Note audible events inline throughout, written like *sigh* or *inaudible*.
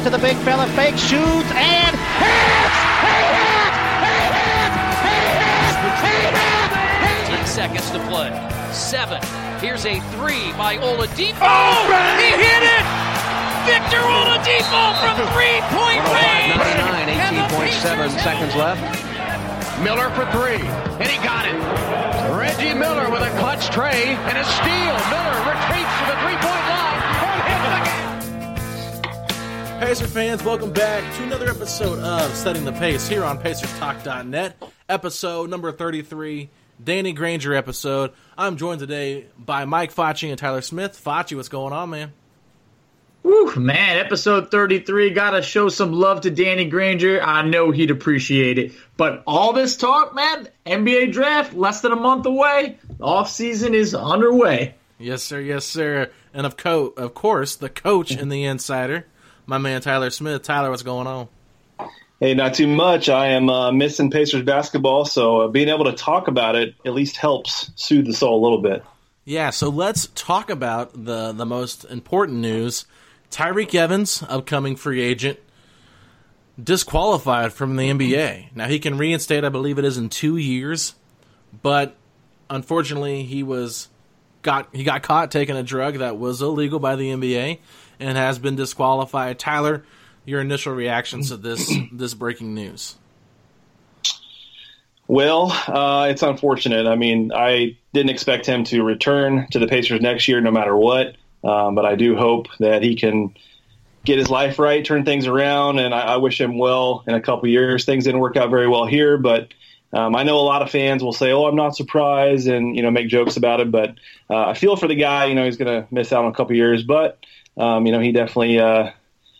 To the big fella, fake shoots and hits! Hit! Ten seconds to play. Seven. Here's a three by Oladipo. Oh, he hit it! Victor Oladipo from three-point range. 18.7 seconds left. Miller for three, and he got it. Reggie Miller with a clutch tray and a steal. Miller retreats to the three-point line and hits again. Pacer fans, welcome back to another episode of Setting the Pace here on PacersTalk.net. Episode number 33, Danny Granger episode. I'm joined today by Mike Facci and Tyler Smith. Facci, what's going on, man? Whew, man, episode 33. Gotta show some love to Danny Granger. I know he'd appreciate it. But all this talk, man, NBA draft less than a month away. The off season is underway. Yes, sir. Yes, sir. And of co- of course, the coach and the insider, my man Tyler Smith. Tyler, what's going on? Hey, not too much. I am uh, missing Pacers basketball, so uh, being able to talk about it at least helps soothe the soul a little bit. Yeah, so let's talk about the the most important news Tyreke Evans, upcoming free agent, disqualified from the NBA. Now he can reinstate, I believe it is in two years, but unfortunately he was got he got caught taking a drug that was illegal by the NBA and has been disqualified. Tyler, your initial reactions to this this breaking news? Well, uh, it's unfortunate. I mean, I didn't expect him to return to the Pacers next year, no matter what. Um, but I do hope that he can get his life right, turn things around, and I, I wish him well in a couple years. Things didn't work out very well here, but um, I know a lot of fans will say, "Oh, I'm not surprised," and you know, make jokes about it. But uh, I feel for the guy. You know, he's going to miss out on a couple years, but um, you know, he definitely uh,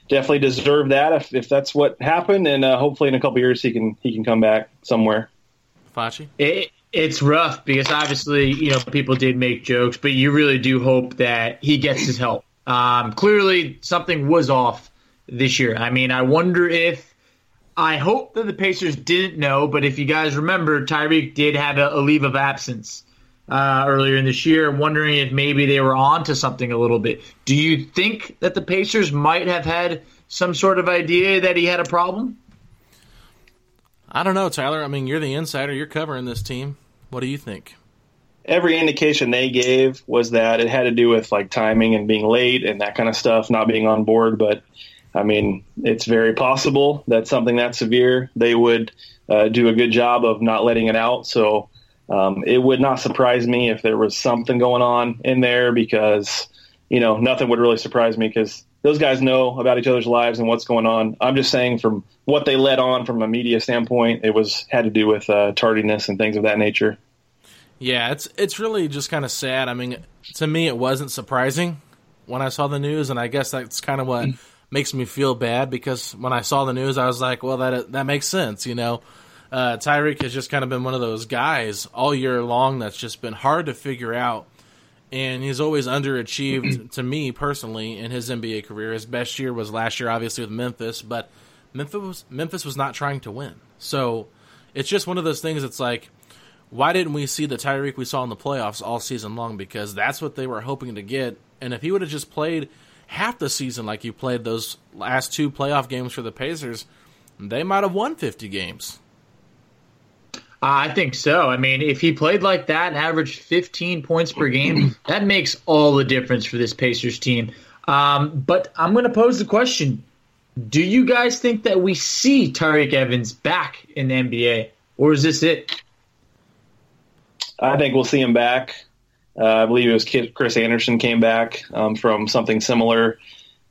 definitely deserved that if, if that's what happened, and uh, hopefully in a couple years he can he can come back somewhere. Facci? It, it's rough because obviously, you know, people did make jokes, but you really do hope that he gets his help. Um, clearly, something was off this year. I mean, I wonder if. I hope that the Pacers didn't know, but if you guys remember, Tyreke did have a, a leave of absence uh, earlier in this year. Wondering if maybe they were on to something a little bit. Do you think that the Pacers might have had some sort of idea that he had a problem? I don't know, Tyler. I mean, you're the insider. You're covering this team. What do you think? Every indication they gave was that it had to do with like timing and being late and that kind of stuff, not being on board. But I mean, it's very possible that something that severe they would uh, do a good job of not letting it out. So um, it would not surprise me if there was something going on in there because you know nothing would really surprise me because those guys know about each other's lives and what's going on. I'm just saying from what they led on from a media standpoint, it was had to do with uh, tardiness and things of that nature. Yeah, it's it's really just kind of sad. I mean, to me, it wasn't surprising when I saw the news, and I guess that's kind of what makes me feel bad because when I saw the news, I was like, well, that that makes sense, you know. Uh, Tyreke has just kind of been one of those guys all year long that's just been hard to figure out, and he's always underachieved *clears throat* to me personally in his NBA career. His best year was last year, obviously with Memphis, but Memphis was, Memphis was not trying to win, so it's just one of those things. It's like why didn't we see the Tyreke we saw in the playoffs all season long? Because that's what they were hoping to get. And if he would have just played half the season like he played those last two playoff games for the Pacers, they might have won 50 games. I think so. I mean, if he played like that and averaged 15 points per game, *clears throat* that makes all the difference for this Pacers team. Um, but I'm going to pose the question Do you guys think that we see Tyreke Evans back in the NBA, or is this it? I think we'll see him back. Uh, I believe it was Chris Andersen came back um, from something similar.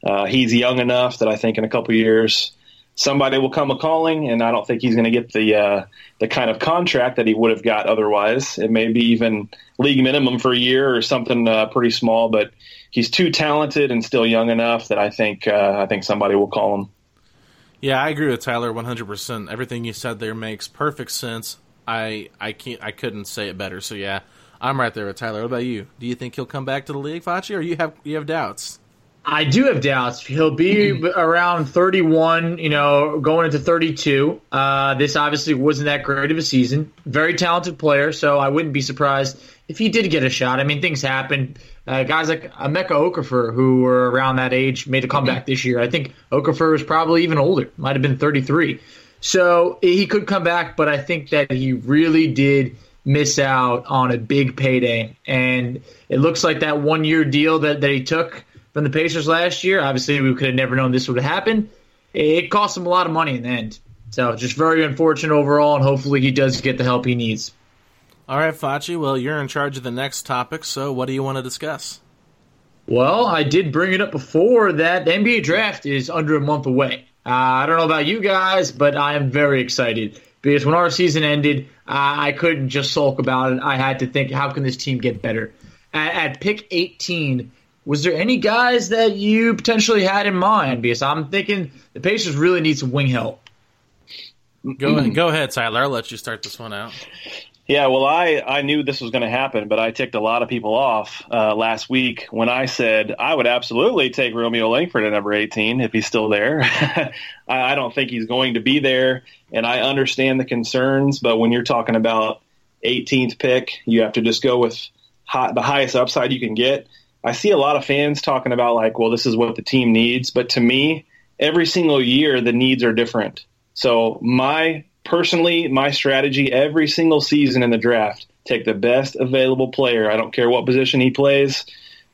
Uh, he's young enough that I think in a couple years somebody will come a calling, and I don't think he's going to get the uh, the kind of contract that he would have got otherwise. It may be even league minimum for a year or something uh, pretty small, but he's too talented and still young enough that I think uh, I think somebody will call him. Yeah, I agree with Tyler 100%. Everything you said there makes perfect sense. I I can't I couldn't say it better. So yeah, I'm right there with Tyler. What about you? Do you think he'll come back to the league, Fachi, or you have you have doubts? I do have doubts. He'll be around 31, you know, going into 32. Uh, this obviously wasn't that great of a season. Very talented player, so I wouldn't be surprised if he did get a shot. I mean, things happen. Uh, guys like Emeka Okafor, who were around that age, made a comeback this year. I think Okafor was probably even older, might have been 33. So he could come back, but I think that he really did miss out on a big payday. And it looks like that one year deal that, that he took from the Pacers last year, obviously we could have never known this would have happened. It cost him a lot of money in the end. So just very unfortunate overall, and hopefully he does get the help he needs. All right, Fachi. Well, you're in charge of the next topic, so what do you want to discuss? Well, I did bring it up before that the NBA draft is under a month away. Uh, I don't know about you guys, but I am very excited because when our season ended, uh, I couldn't just sulk about it. I had to think, how can this team get better? At, at pick 18, was there any guys that you potentially had in mind? Because I'm thinking the Pacers really need some wing help. Go ahead, go ahead, Tyler. I'll let you start this one out. Yeah, well, I, I knew this was going to happen, but I ticked a lot of people off uh, last week when I said I would absolutely take Romeo Langford at number 18 if he's still there. *laughs* I, I don't think he's going to be there, and I understand the concerns, but when you're talking about 18th pick, you have to just go with hot, the highest upside you can get. I see a lot of fans talking about, like, well, this is what the team needs, but to me, every single year the needs are different. So my personally, my strategy every single season in the draft, take the best available player. I don't care what position he plays.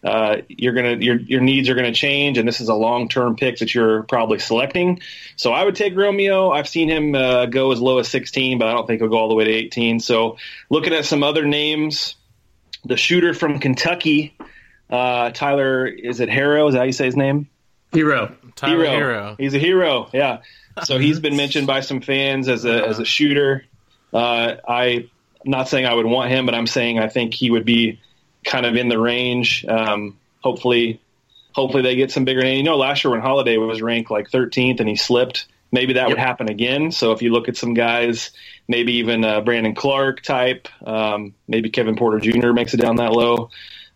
Uh, you're gonna your your needs are gonna change, and this is a long term pick that you're probably selecting. So I would take Romeo. I've seen him uh, go as low as 16, but I don't think he'll go all the way to 18. So looking at some other names, the shooter from Kentucky, uh, Tyler, is it Herro? Is that how you say his name? Hero. Tyler Herro. Herro. He's a hero. Yeah. So *laughs* he's been mentioned by some fans as a as a shooter. Uh, I am not saying I would want him, but I'm saying I think he would be kind of in the range. Um, hopefully, hopefully they get some bigger name. You know, last year when Holiday was ranked like 13th and he slipped, maybe that yep. would happen again. So if you look at some guys, maybe even uh, Brandon Clarke type, um, maybe Kevin Porter Jr. makes it down that low.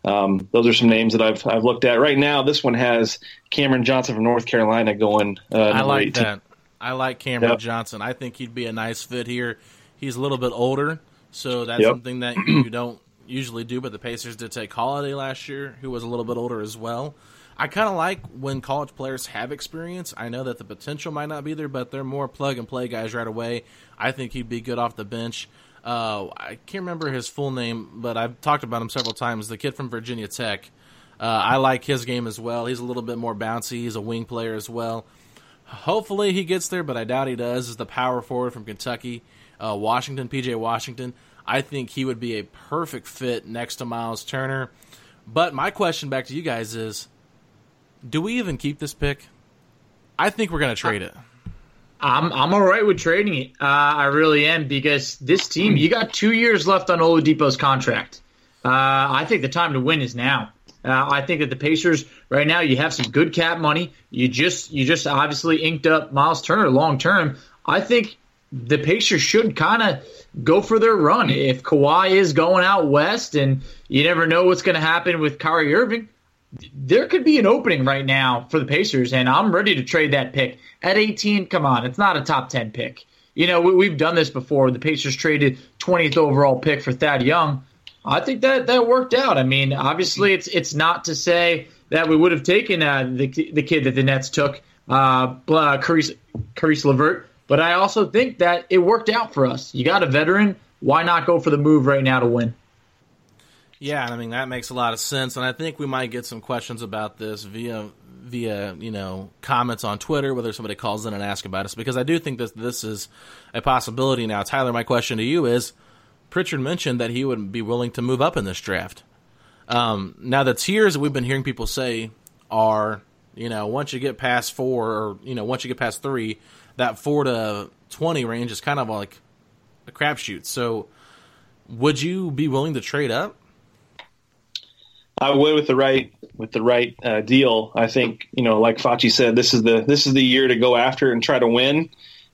Um, those are some names that I've I've looked at. Right now, this one has Cameron Johnson from North Carolina going. Uh, I like 18. that. I like Cameron yep. Johnson. I think he'd be a nice fit here. He's a little bit older, so that's yep. something that you *clears throat* don't usually do. But the Pacers did take Holiday last year, who was a little bit older as well. I kind of like when college players have experience. I know that the potential might not be there, but they're more plug and play guys right away. I think he'd be good off the bench. Uh, I can't remember his full name, but I've talked about him several times. The kid from Virginia Tech. Uh, I like his game as well. He's a little bit more bouncy. He's a wing player as well. Hopefully he gets there, but I doubt he does. Is the power forward from Kentucky, uh, Washington, PJ Washington. I think he would be a perfect fit next to Miles Turner. But my question back to you guys is: Do we even keep this pick? I think we're going to trade it. I'm I'm all right with trading it. Uh, I really am because this team, you got two years left on Oladipo's contract. Uh, I think the time to win is now. Uh, I think that the Pacers right now, you have some good cap money. You just you just obviously inked up Miles Turner long term. I think the Pacers should kind of go for their run. If Kawhi is going out west, and you never know what's going to happen with Kyrie Irving, there could be an opening right now for the Pacers, and I'm ready to trade that pick at 18. Come on, it's not a top 10 pick. You know, we, have done this before. The Pacers traded 20th overall pick for Thad Young. I think that that worked out. I mean, obviously, it's it's not to say that we would have taken uh, the the kid that the Nets took, uh, Caris, Caris LeVert, but I also think that it worked out for us. You got a veteran. Why not go for the move right now to win? Yeah, I mean that makes a lot of sense, and I think we might get some questions about this via via you know comments on Twitter, whether somebody calls in and asks about us, because I do think that this is a possibility now. Tyler, my question to you is: Pritchard mentioned that he would be willing to move up in this draft. Um, now the tiers that we've been hearing people say are, you know, once you get past four, or you know, once you get past three, that four to twenty range is kind of like a crapshoot. So, would you be willing to trade up? I would with the right with the right uh, deal. I think you know, like Facci said, this is the this is the year to go after and try to win.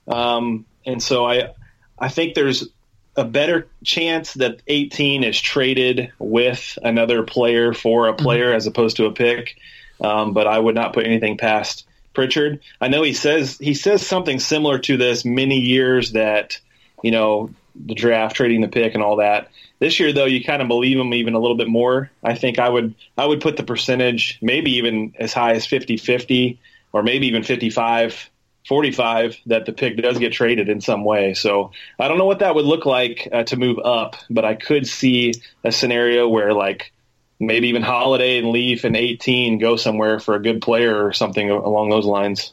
Um, and so I I think there's a better chance that 18 is traded with another player for a player mm-hmm. as opposed to a pick. Um, but I would not put anything past Pritchard. I know he says he says something similar to this many years that you know the draft, trading the pick, and all that. This year, though, you kind of believe him even a little bit more. I think I would I would put the percentage maybe even as high as 50-50 or maybe even 55 45 that the pick does get traded in some way. So I don't know what that would look like uh, to move up, but I could see a scenario where like maybe even Holiday and Leaf and 18 go somewhere for a good player or something along those lines.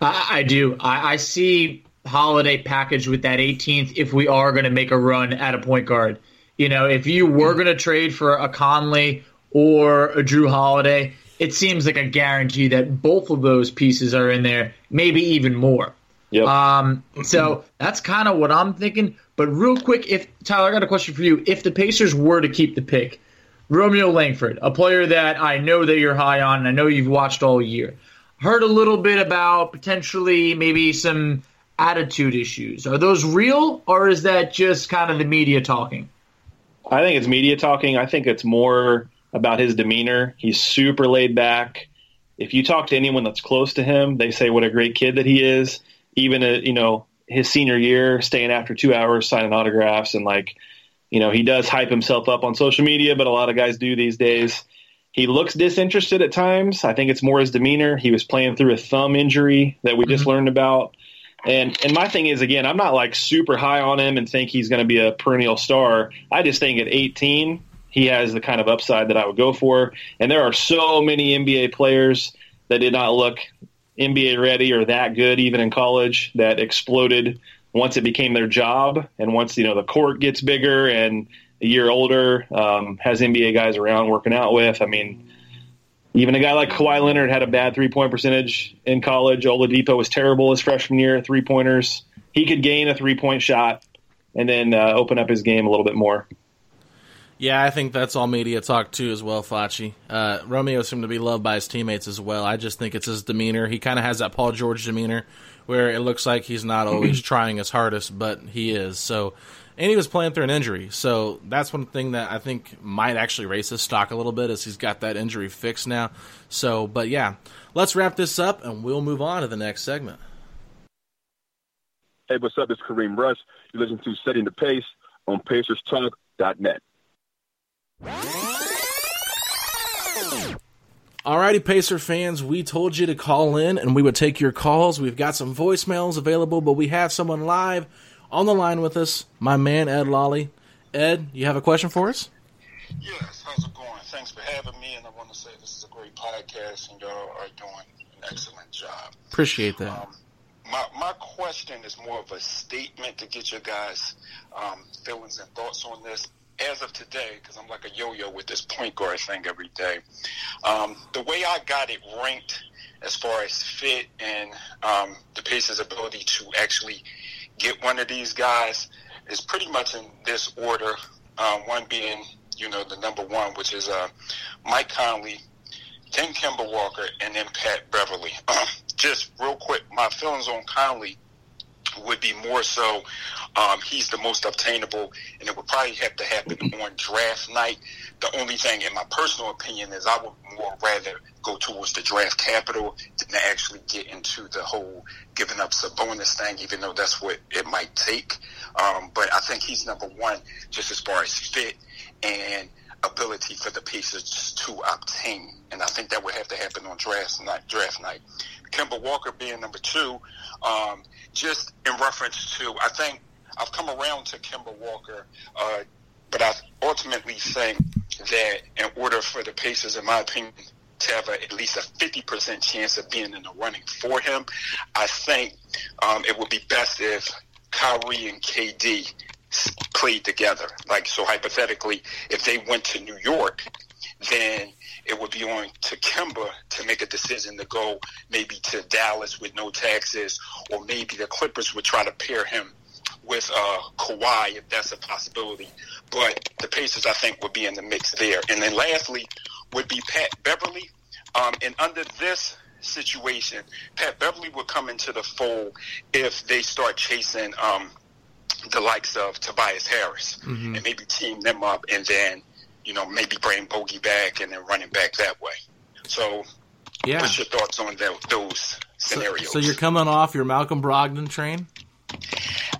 I, I do. I, I see Holiday package with that 18th if we are going to make a run at a point guard. You know, if you were going to trade for a Conley or a Jrue Holiday, it seems like a guarantee that both of those pieces are in there, maybe even more. Yep. Um, so that's kind of what I'm thinking. But real quick, if Tyler, I got a question for you. If the Pacers were to keep the pick, Romeo Langford, a player that I know that you're high on, and I know you've watched all year, heard a little bit about potentially maybe some attitude issues. Are those real, or is that just kind of the media talking? I think it's media talking. I think it's more about his demeanor. He's super laid back. If you talk to anyone that's close to him, they say what a great kid that he is. Even uh, you know his senior year, staying after two hours signing autographs and like you know he does hype himself up on social media, but a lot of guys do these days. He looks disinterested at times. I think it's more his demeanor. He was playing through a thumb injury that we just mm-hmm. learned about. And and my thing is again, I'm not like super high on him and think he's going to be a perennial star. I just think at 18, he has the kind of upside that I would go for. And there are so many NBA players that did not look NBA ready or that good even in college that exploded once it became their job and once you know the court gets bigger and a year older um, has NBA guys around working out with. I mean, even a guy like Kawhi Leonard had a bad three point percentage in college. Oladipo was terrible his freshman year three pointers. He could gain a three point shot and then uh, open up his game a little bit more. Yeah, I think that's all media talk too, as well, Facci. Uh, Romeo seemed to be loved by his teammates as well. I just think it's his demeanor. He kind of has that Paul George demeanor, where it looks like he's not always *clears throat* trying his hardest, but he is. So and he was playing through an injury. So that's one thing that I think might actually raise his stock a little bit as he's got that injury fixed now. So, but yeah, let's wrap this up and we'll move on to the next segment. Hey, what's up? It's Kareem Rush. You listen to Setting the Pace on PacersTalk.net. Alrighty, Pacer fans, we told you to call in and we would take your calls. We've got some voicemails available, but we have someone live on the line with us, my man Ed Lolly. Ed, you have a question for us? Yes, how's it going? Thanks for having me, and I want to say this is a great podcast, and y'all are doing an excellent job. Appreciate that. Um, my, my question is more of a statement to get your guys' um, feelings and thoughts on this. As of today, because I'm like a yo-yo with this point guard thing every day, um, the way I got it ranked as far as fit and um, the Pacers' ability to actually get one of these guys is pretty much in this order. Um, one being, you know, the number one, which is uh, Mike Conley, then Kemba Walker, and then Pat Beverley. *clears throat* just real quick, my feelings on Conley would be more so um, he's the most obtainable, and it would probably have to happen on draft night. The only thing, in my personal opinion, is I would more rather go towards the draft capital than actually get into the whole giving up Sabonis thing, even though that's what it might take. Um, but I think he's number one just as far as fit and ability for the Pacers to obtain. And I think that would have to happen on draft night. Draft night. Kemba Walker being number two, um, just in reference to, I think I've come around to Kemba Walker, uh, but I ultimately think that in order for the Pacers, in my opinion, to have a, at least a 50% chance of being in the running for him, I think um, it would be best if Kyrie and KD played together. Like, so hypothetically, if they went to New York, then it would be on to Kemba to make a decision to go maybe to Dallas with no taxes, or maybe the Clippers would try to pair him with uh, Kawhi if that's a possibility. But the Pacers, I think, would be in the mix there. And then lastly would be Pat Beverley. Um, and under this situation, Pat Beverley would come into the fold if they start chasing um, the likes of Tobias Harris Mhm. and maybe team them up and then, you know, maybe bring Bogey back and then running back that way. So, Yeah. what's your thoughts on tho- those So, scenarios? so you're coming off your Malcolm Brogdon train?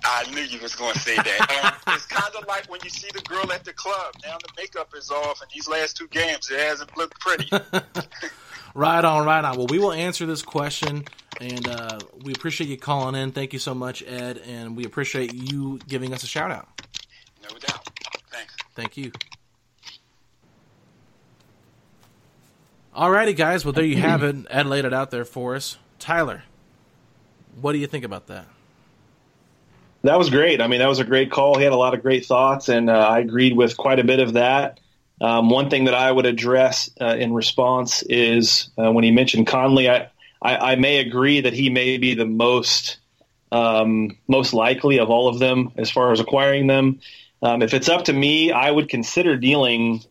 I knew you was going to say that. Um, it's kind of like when you see the girl at the club. Now the makeup is off, and these last two games it hasn't looked pretty. *laughs* Right on, right on. Well, we will answer this question, and uh, we appreciate you calling in. Thank you so much, Ed, and we appreciate you giving us a shout out. no doubt. Thanks. Thank you. Alrighty, guys. Well, there you have it. Ed laid it out there for us. Tyler, what do you think about that? That was great. I mean, that was a great call. He had a lot of great thoughts, and uh, I agreed with quite a bit of that. Um, one thing that I would address uh, in response is uh, when he mentioned Conley, I, I, I may agree that he may be the most um, most likely of all of them as far as acquiring them. Um, if it's up to me, I would consider dealing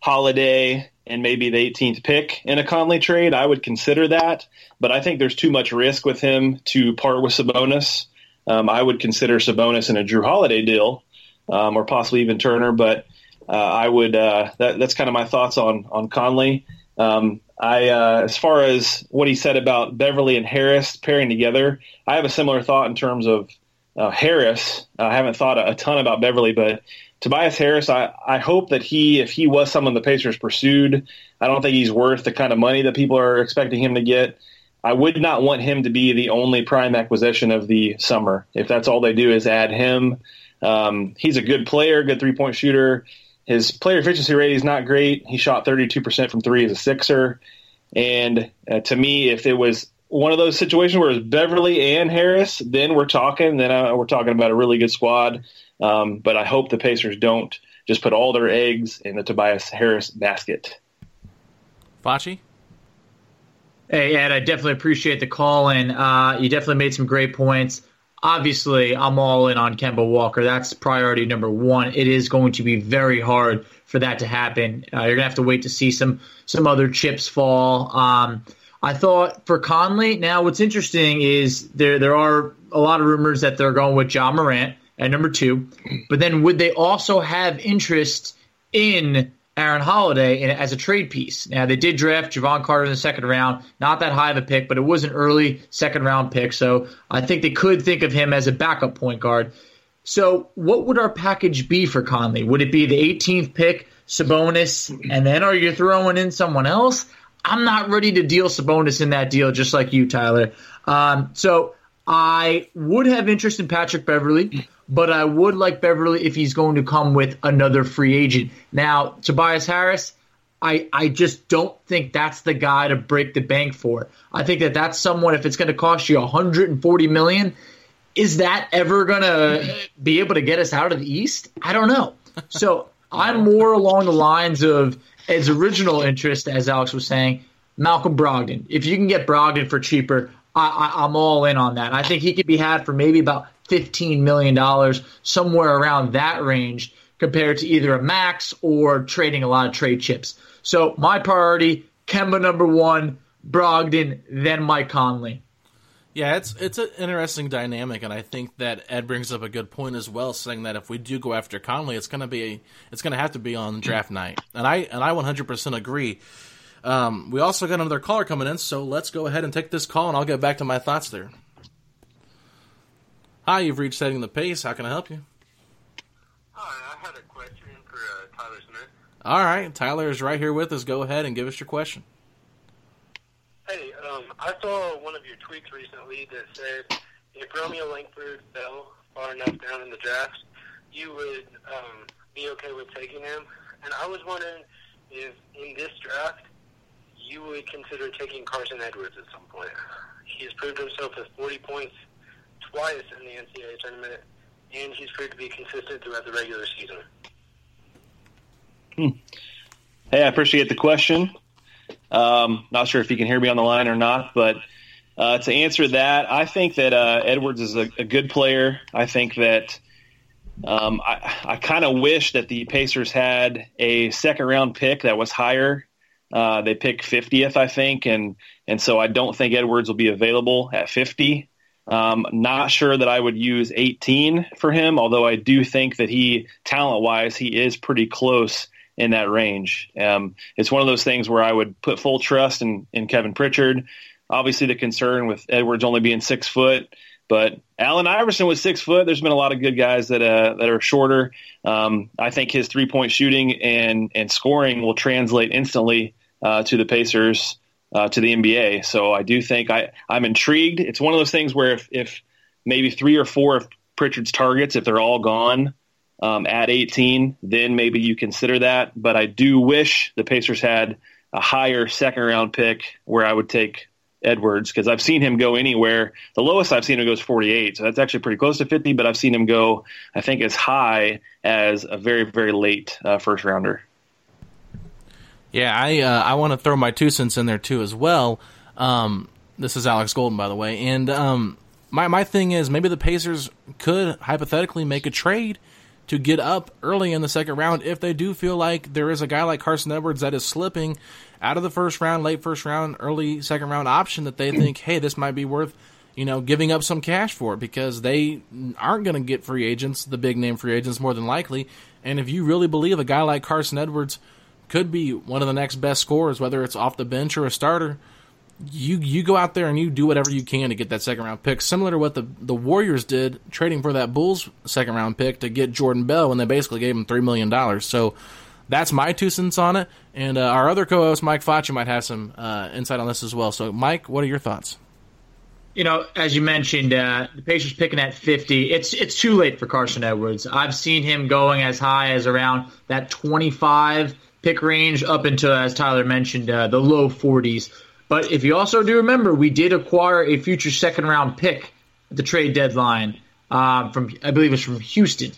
Holiday and maybe the 18th pick in a Conley trade. I would consider that, but I think there's too much risk with him to part with Sabonis. Um, I would consider Sabonis in a Jrue Holiday deal, um, or possibly even Turner. But uh, I would. Uh, that, that's kind of my thoughts on on Conley. Um, I, uh, as far as what he said about Beverley and Harris pairing together, I have a similar thought in terms of uh, Harris. I haven't thought a, a ton about Beverley, but Tobias Harris, I, I hope that he, if he was someone the Pacers pursued, I don't think he's worth the kind of money that people are expecting him to get. I would not want him to be the only prime acquisition of the summer. If that's all they do is add him, um, he's a good player, good three point shooter. His player efficiency rate is not great. He shot 32% from three as a sixer. And uh, to me, if it was one of those situations where it's Beverley and Harris, then we're talking. Then uh, we're talking about a really good squad. Um, but I hope the Pacers don't just put all their eggs in the Tobias Harris basket. Fachi? Hey, Ed, I definitely appreciate the call, and uh, you definitely made some great points. Obviously, I'm all in on Kemba Walker. That's priority number one. It is going to be very hard for that to happen. Uh, you're gonna have to wait to see some some other chips fall. Um, I thought for Conley. Now, what's interesting is there there are a lot of rumors that they're going with John Morant at number two, but then would they also have interest in Aaron Holiday in, as a trade piece. Now they did draft Jevon Carter in the second round, not that high of a pick, but it was an early second round pick, so I think they could think of him as a backup point guard. So what would our package be for Conley? Would it be the 18th pick, Sabonis, and then are you throwing in someone else? I'm not ready to deal Sabonis in that deal, just like you, Tyler. Um, so I would have interest in Patrick Beverley, but I would like Beverley if he's going to come with another free agent. Now, Tobias Harris, I, I just don't think that's the guy to break the bank for. I think that that's someone if it's going to cost you 140 million, is that ever going to be able to get us out of the East? I don't know. So I'm more along the lines of Ed's original interest, as Alex was saying, Malcolm Brogdon. If you can get Brogdon for cheaper, I, I'm all in on that. I think he could be had for maybe about $15 million, somewhere around that range, compared to either a max or trading a lot of trade chips. So my priority, Kemba number one, Brogdon, then Mike Conley. Yeah, it's it's an interesting dynamic, and I think that Ed brings up a good point as well, saying that if we do go after Conley, it's gonna be it's gonna have to be on draft night, and I and I 100% agree. Um, we also got another caller coming in, so let's go ahead and take this call, and I'll get back to my thoughts there. Hi, you've reached setting the pace. How can I help you? Hi, I had a question for uh, Tyler Smith. All right, Tyler is right here with us. Go ahead and give us your question. Hey, um, I saw one of your tweets recently that said if Romeo Langford fell far enough down in the draft, you would um, be okay with taking him. And I was wondering if in this draft you would consider taking Carson Edwards at some point. He has proved himself with 40 points twice in the NCAA tournament, and he's proved to be consistent throughout the regular season. Hmm. Hey, I appreciate the question. Um, not sure if you can hear me on the line or not, but uh, to answer that, I think that uh, Edwards is a, a, good player. I think that um, I, I kind of wish that the Pacers had a second round pick that was higher. Uh, they picked 50th, I think, and and so I don't think Edwards will be available at 50. Um, not sure that I would use 18 for him, although I do think that he, talent wise, he is pretty close in that range. Um, it's one of those things where I would put full trust in, in Kevin Pritchard. Obviously, the concern with Edwards only being six foot, but Allen Iverson was six foot. There's been a lot of good guys that uh, that are shorter. Um, I think his three point shooting and and scoring will translate instantly uh, to the Pacers uh, to the NBA. So I do think I I'm intrigued. It's one of those things where if, if maybe three or four of Pritchard's targets, if they're all gone, um, at 18, then maybe you consider that. But I do wish the Pacers had a higher second round pick where I would take Edwards because I've seen him go anywhere. The lowest I've seen him go is 48, so that's actually pretty close to 50. But I've seen him go, I think, as high as a very, very late uh, first rounder. Yeah, I uh, I want to throw my two cents in there too as well. Um, this is Alex Golden, by the way, and um, my my thing is maybe the Pacers could hypothetically make a trade to get up early in the second round if they do feel like there is a guy like Carson Edwards that is slipping out of the first round, late first round, early second round option that they think, hey, this might be worth, you know, giving up some cash for because they aren't going to get free agents, the big name free agents, more than likely. And if you really believe a guy like Carson Edwards could be one of the next best scorers, whether it's off the bench or a starter, you you go out there and you do whatever you can to get that second round pick, similar to what the the Warriors did trading for that Bulls second round pick to get Jordan Bell when they basically gave him three million dollars. So that's my two cents on it. And uh, our other co-host Mike Facci might have some uh, insight on this as well. So Mike, what are your thoughts? You know, as you mentioned, uh, the Pacers picking at 50. It's it's too late for Carson Edwards. I've seen him going as high as around that 25 pick range up into, as Tyler mentioned, uh, the low 40s. But if you also do remember, we did acquire a future second round pick at the trade deadline um, from, I believe it's from Houston.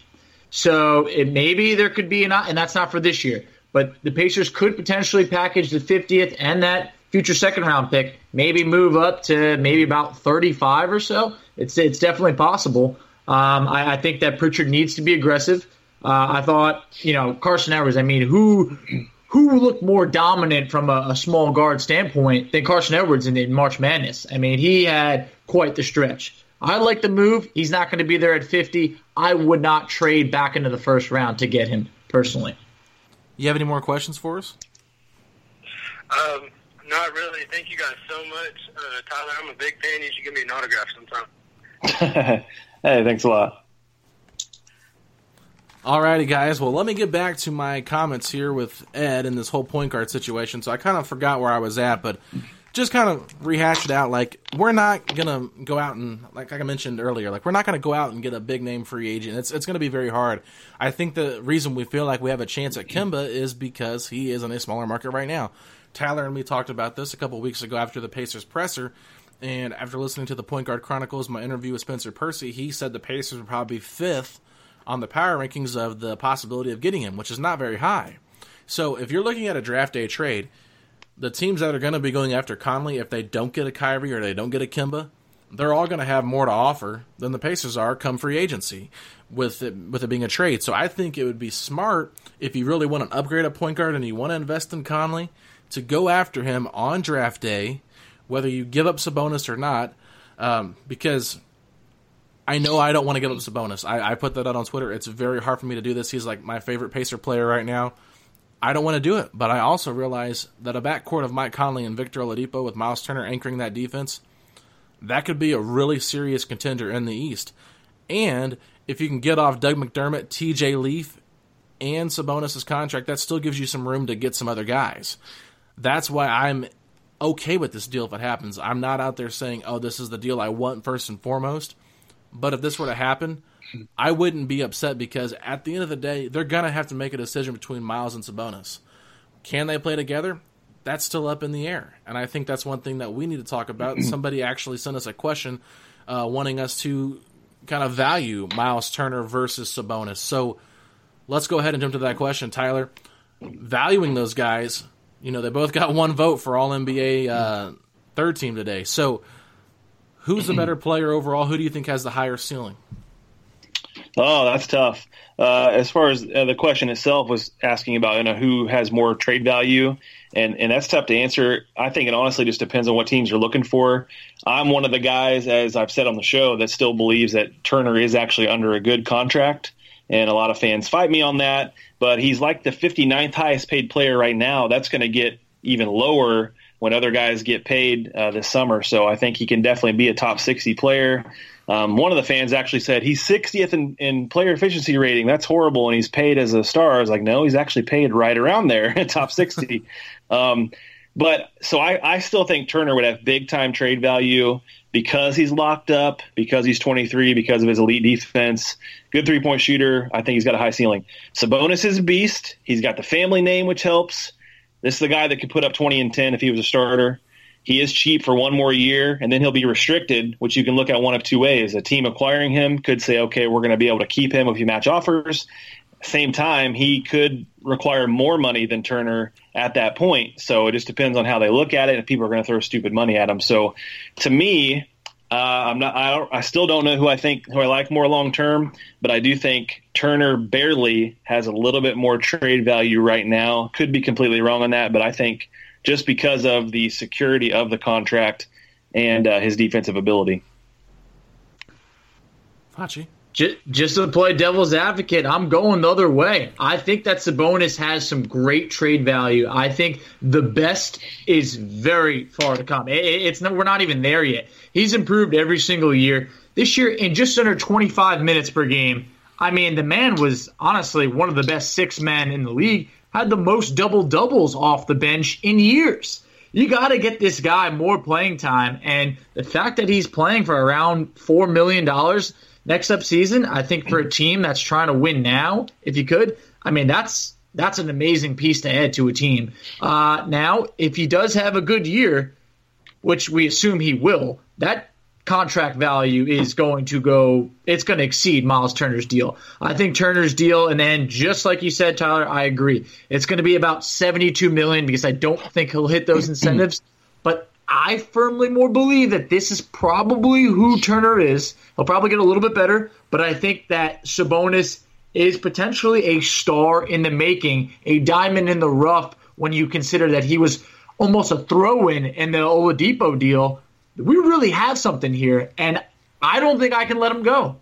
So it maybe there could be an, and that's not for this year, but the Pacers could potentially package the 50th and that future second round pick, maybe move up to maybe about 35 or so. It's it's definitely possible. Um, I, I, think that Pritchard needs to be aggressive. Uh, I thought, you know, Carson Edwards. I mean, who who looked more dominant from a, a, small guard standpoint than Carson Edwards in, in, March Madness? I mean, he had quite the stretch. I like the move. He's not going to be there at 50. I would not trade back into the first round to get him personally. You have any more questions for us? Um, not really. Thank you guys so much, uh, Tyler. I'm a big fan. You should give me an autograph sometime. *laughs* hey, thanks a lot. Alrighty, guys. Well, let me get back to my comments here with Ed and this whole point guard situation. So I kind of forgot where I was at, but just kind of rehash it out. Like we're not gonna go out and like, like I mentioned earlier, like we're not gonna go out and get a big name free agent. It's it's gonna be very hard. I think the reason we feel like we have a chance at Kemba is because he is in a smaller market right now. Tyler and me talked about this a couple weeks ago after the Pacers presser. And after listening to the Point Guard Chronicles, my interview with Spencer Percy, he said the Pacers would probably fifth on the power rankings of the possibility of getting him, which is not very high. So if you're looking at a draft day trade, the teams that are going to be going after Conley, if they don't get a Kyrie or they don't get a Kemba, they're all going to have more to offer than the Pacers are come free agency with it, with it being a trade. So I think it would be smart if you really want to upgrade a point guard and you want to invest in Conley to go after him on draft day, whether you give up Sabonis or not, um, because I know I don't want to give up Sabonis. I, I put that out on Twitter. It's very hard for me to do this. He's like my favorite Pacer player right now. I don't want to do it, but I also realize that a backcourt of Mike Conley and Victor Oladipo with Miles Turner anchoring that defense, that could be a really serious contender in the East. And if you can get off Doug McDermott, TJ Leaf, and Sabonis' contract, that still gives you some room to get some other guys. That's why I'm okay with this deal if it happens. I'm not out there saying, oh, this is the deal I want first and foremost. But if this were to happen, I wouldn't be upset because at the end of the day, they're going to have to make a decision between Miles and Sabonis. Can they play together? That's still up in the air. And I think that's one thing that we need to talk about. *clears throat* Somebody actually sent us a question uh, wanting us to kind of value Miles Turner versus Sabonis. So let's go ahead and jump to that question, Tyler. Valuing those guys, you know, they both got one vote for All NBA uh, third team today. So who's the better player overall? Who do you think has the higher ceiling? Oh, that's tough. Uh, as far as uh, the question itself was asking about, you know, who has more trade value, and and that's tough to answer. I think it honestly just depends on what teams you're looking for. I'm one of the guys, as I've said on the show, that still believes that Turner is actually under a good contract, and a lot of fans fight me on that. But he's like the 59th highest paid player right now. That's going to get even lower when other guys get paid uh, this summer. So I think he can definitely be a top 60 player. Um, one of the fans actually said he's 60th in, in, player efficiency rating. That's horrible, and he's paid as a star. I was like, no, he's actually paid right around there, *laughs* top 60. um, but so I, I still think Turner would have big time trade value because he's locked up, because he's 23, because of his elite defense. Good three point shooter. I think he's got a high ceiling. Sabonis is a beast. He's got the family name, which helps. This is the guy that could put up 20 and 10 if he was a starter. He is cheap for one more year, and then he'll be restricted, which you can look at one of two ways. A team acquiring him could say, okay, we're going to be able to keep him if you match offers. Same time, he could require more money than Turner at that point. So it just depends on how they look at it, and people are going to throw stupid money at him. So to me, uh, I'm not. I, I, still don't know who I think who I like more long term, but I do think Turner barely has a little bit more trade value right now. Could be completely wrong on that, but I think just because of the security of the contract and uh, his defensive ability. Fachi. Just, to play devil's advocate, I'm going the other way. I think that Sabonis has some great trade value. I think the best is very far to come. It, it's we're not even there yet. He's improved every single year. This year, in just under 25 minutes per game, I mean, the man was honestly one of the best six men in the league had the most double doubles off the bench in years. You got to get this guy more playing time. And the fact that he's playing for around $4 million next up season, I think for a team that's trying to win now, if you could, I mean, that's that's an amazing piece to add to a team. Uh, now, if he does have a good year, which we assume he will, that contract value is going to go it's going to exceed Miles Turner's deal. I think Turner's deal and then just like you said Tyler, I agree. It's going to be about 72 million because I don't think he'll hit those incentives, but I firmly more believe that this is probably who Turner is. He'll probably get a little bit better, but I think that Sabonis is potentially a star in the making, a diamond in the rough when you consider that he was almost a throw in in the Oladipo deal we really have something here, and I don't think I can let him go.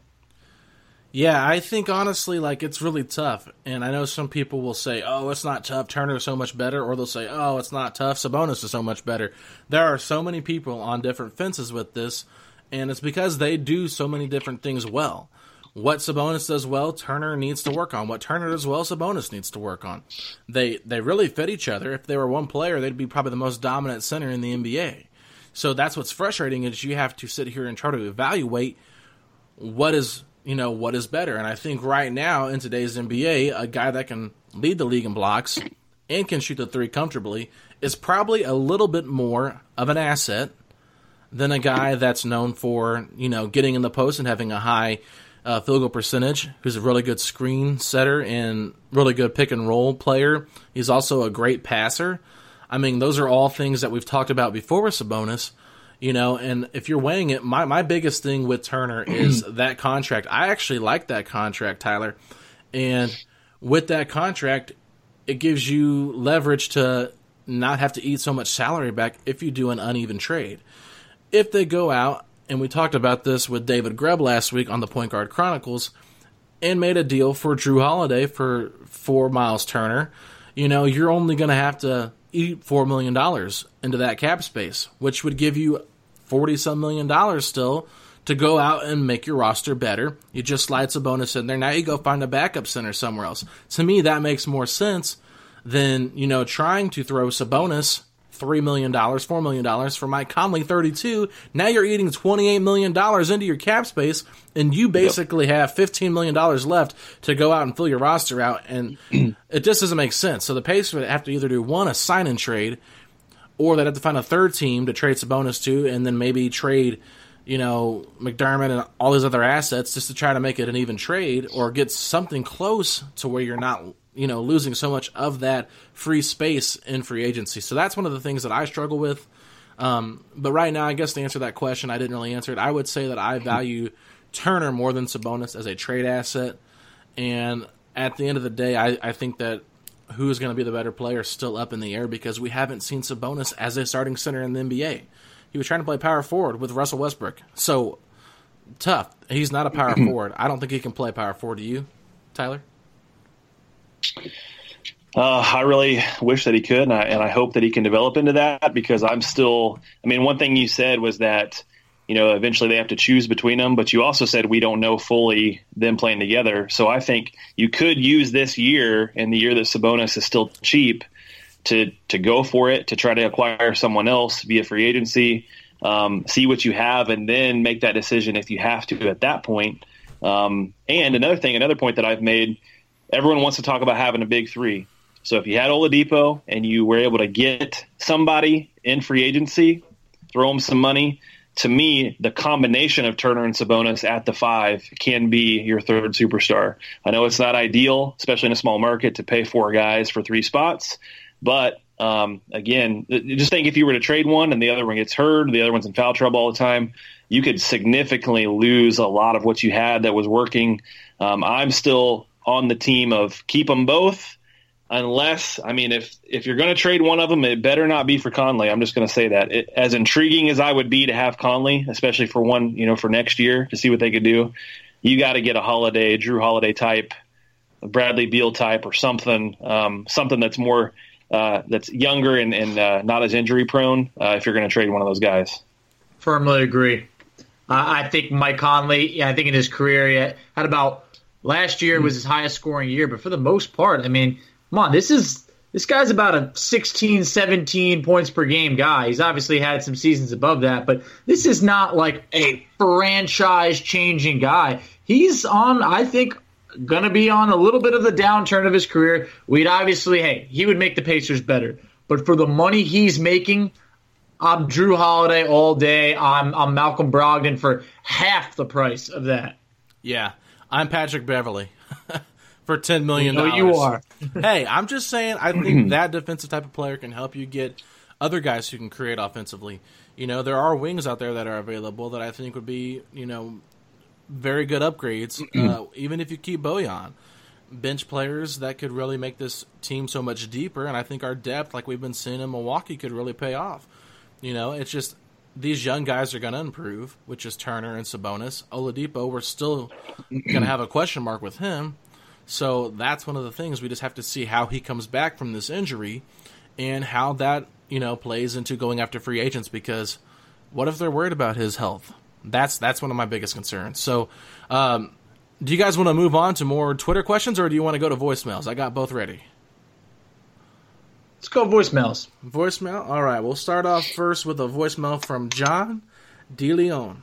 Yeah, I think honestly, like it's really tough, and I know some people will say, "Oh, it's not tough. Turner's so much better," or they'll say, "Oh, it's not tough. Sabonis is so much better." There are so many people on different fences with this, and it's because they do so many different things well. What Sabonis does well, Turner needs to work on. What Turner does well, Sabonis needs to work on. They they really fit each other. If they were one player, they'd be probably the most dominant center in the NBA. So that's what's frustrating is you have to sit here and try to evaluate what is you know what is better. And I think right now in today's NBA, a guy that can lead the league in blocks and can shoot the three comfortably is probably a little bit more of an asset than a guy that's known for you know getting in the post and having a high uh, field goal percentage, who's a really good screen setter and really good pick and roll player. He's also a great passer. I mean, those are all things that we've talked about before with Sabonis. You know, and if you're weighing it, my, my biggest thing with Turner *clears throat* is that contract. I actually like that contract, Tyler. And with that contract, it gives you leverage to not have to eat so much salary back if you do an uneven trade. If they go out and we talked about this with David Grubb last week on the Point Guard Chronicles, and made a deal for Jrue Holiday for for Miles Turner. You know, you're only going to have to eat four million dollars into that cap space, which would give you forty some million dollars still to go out and make your roster better. You just slide some bonus in there. Now you go find a backup center somewhere else. To me, that makes more sense than you know trying to throw Sabonis three million dollars, four million dollars for Mike Conley, thirty-two. Now you're eating twenty-eight million dollars into your cap space, and you basically yep. have fifteen million dollars left to go out and fill your roster out, and *clears throat* it just doesn't make sense. So the Pacers would have to either do one a sign and trade, or they'd have to find a third team to trade Sabonis to, and then maybe trade. You know, McDermott and all these other assets just to try to make it an even trade or get something close to where you're not you know losing so much of that free space in free agency. So that's one of the things that I struggle with. Um, but right now, I guess to answer that question, I didn't really answer it. I would say that I value Turner more than Sabonis as a trade asset, and at the end of the day, I, I think that who is going to be the better player is still up in the air because we haven't seen Sabonis as a starting center in the NBA. He was trying to play power forward with Russell Westbrook, so tough. He's not a power *clears throat* forward. I don't think he can play power forward. Do you, Tyler? Uh, I really wish that he could, and I, and I hope that he can develop into that because I'm still. I mean, one thing you said was that you know eventually they have to choose between them, but you also said we don't know fully them playing together. So I think you could use this year and the year that Sabonis is still cheap to to go for it to try to acquire someone else via free agency, um, see what you have, and then make that decision if you have to at that point. Um, and another thing, another point that I've made everyone wants to talk about having a big three. So if you had Oladipo and you were able to get somebody in free agency, throw them some money, to me, the combination of Turner and Sabonis at the five can be your third superstar. I know it's not ideal, especially in a small market, to pay four guys for three spots. But um, again, just think if you were to trade one and the other one gets hurt, the other one's in foul trouble all the time, you could significantly lose a lot of what you had that was working. Um, I'm still on the team of keep them both. Unless, I mean, if if you're going to trade one of them, it better not be for Conley. I'm just going to say that. It, as intriguing as I would be to have Conley, especially for one, you know, for next year to see what they could do, you got to get a Holiday, Jrue Holiday type, Bradley Beal type, or something, um, something that's more uh, that's younger and, and uh, not as injury prone. Uh, if you're going to trade one of those guys, firmly agree. I think Mike Conley, yeah, I think in his career, he had about Last year hmm. was his highest scoring year, but for the most part, I mean, come on, this is this guy's about a 16, 17 points per game guy. He's obviously had some seasons above that, but this is not like a franchise changing guy. He's on, I think, going to be on a little bit of the downturn of his career. We'd obviously, hey, he would make the Pacers better. But for the money he's making, I'm Jrue Holiday all day. I'm, I'm Malcolm Brogdon for half the price of that. Yeah. I'm Patrick Beverley *laughs* for ten million dollars. you are. *laughs* hey, I'm just saying. I think *clears throat* that defensive type of player can help you get other guys who can create offensively. You know, there are wings out there that are available that I think would be, you know, very good upgrades. *clears throat* uh, even if you keep Bojan, bench players that could really make this team so much deeper. And I think our depth, like we've been seeing in Milwaukee, could really pay off. You know, it's just these young guys are going to improve, which is Turner and Sabonis. Oladipo, we're still going to have a question mark with him. So that's one of the things we just have to see how he comes back from this injury and how that, you know, plays into going after free agents because what if they're worried about his health? That's that's one of my biggest concerns. So, um, do you guys want to move on to more Twitter questions or do you want to go to voicemails? I got both ready. Let's go voicemails. Voicemail? All right, we'll start off first with a voicemail from John DeLeon.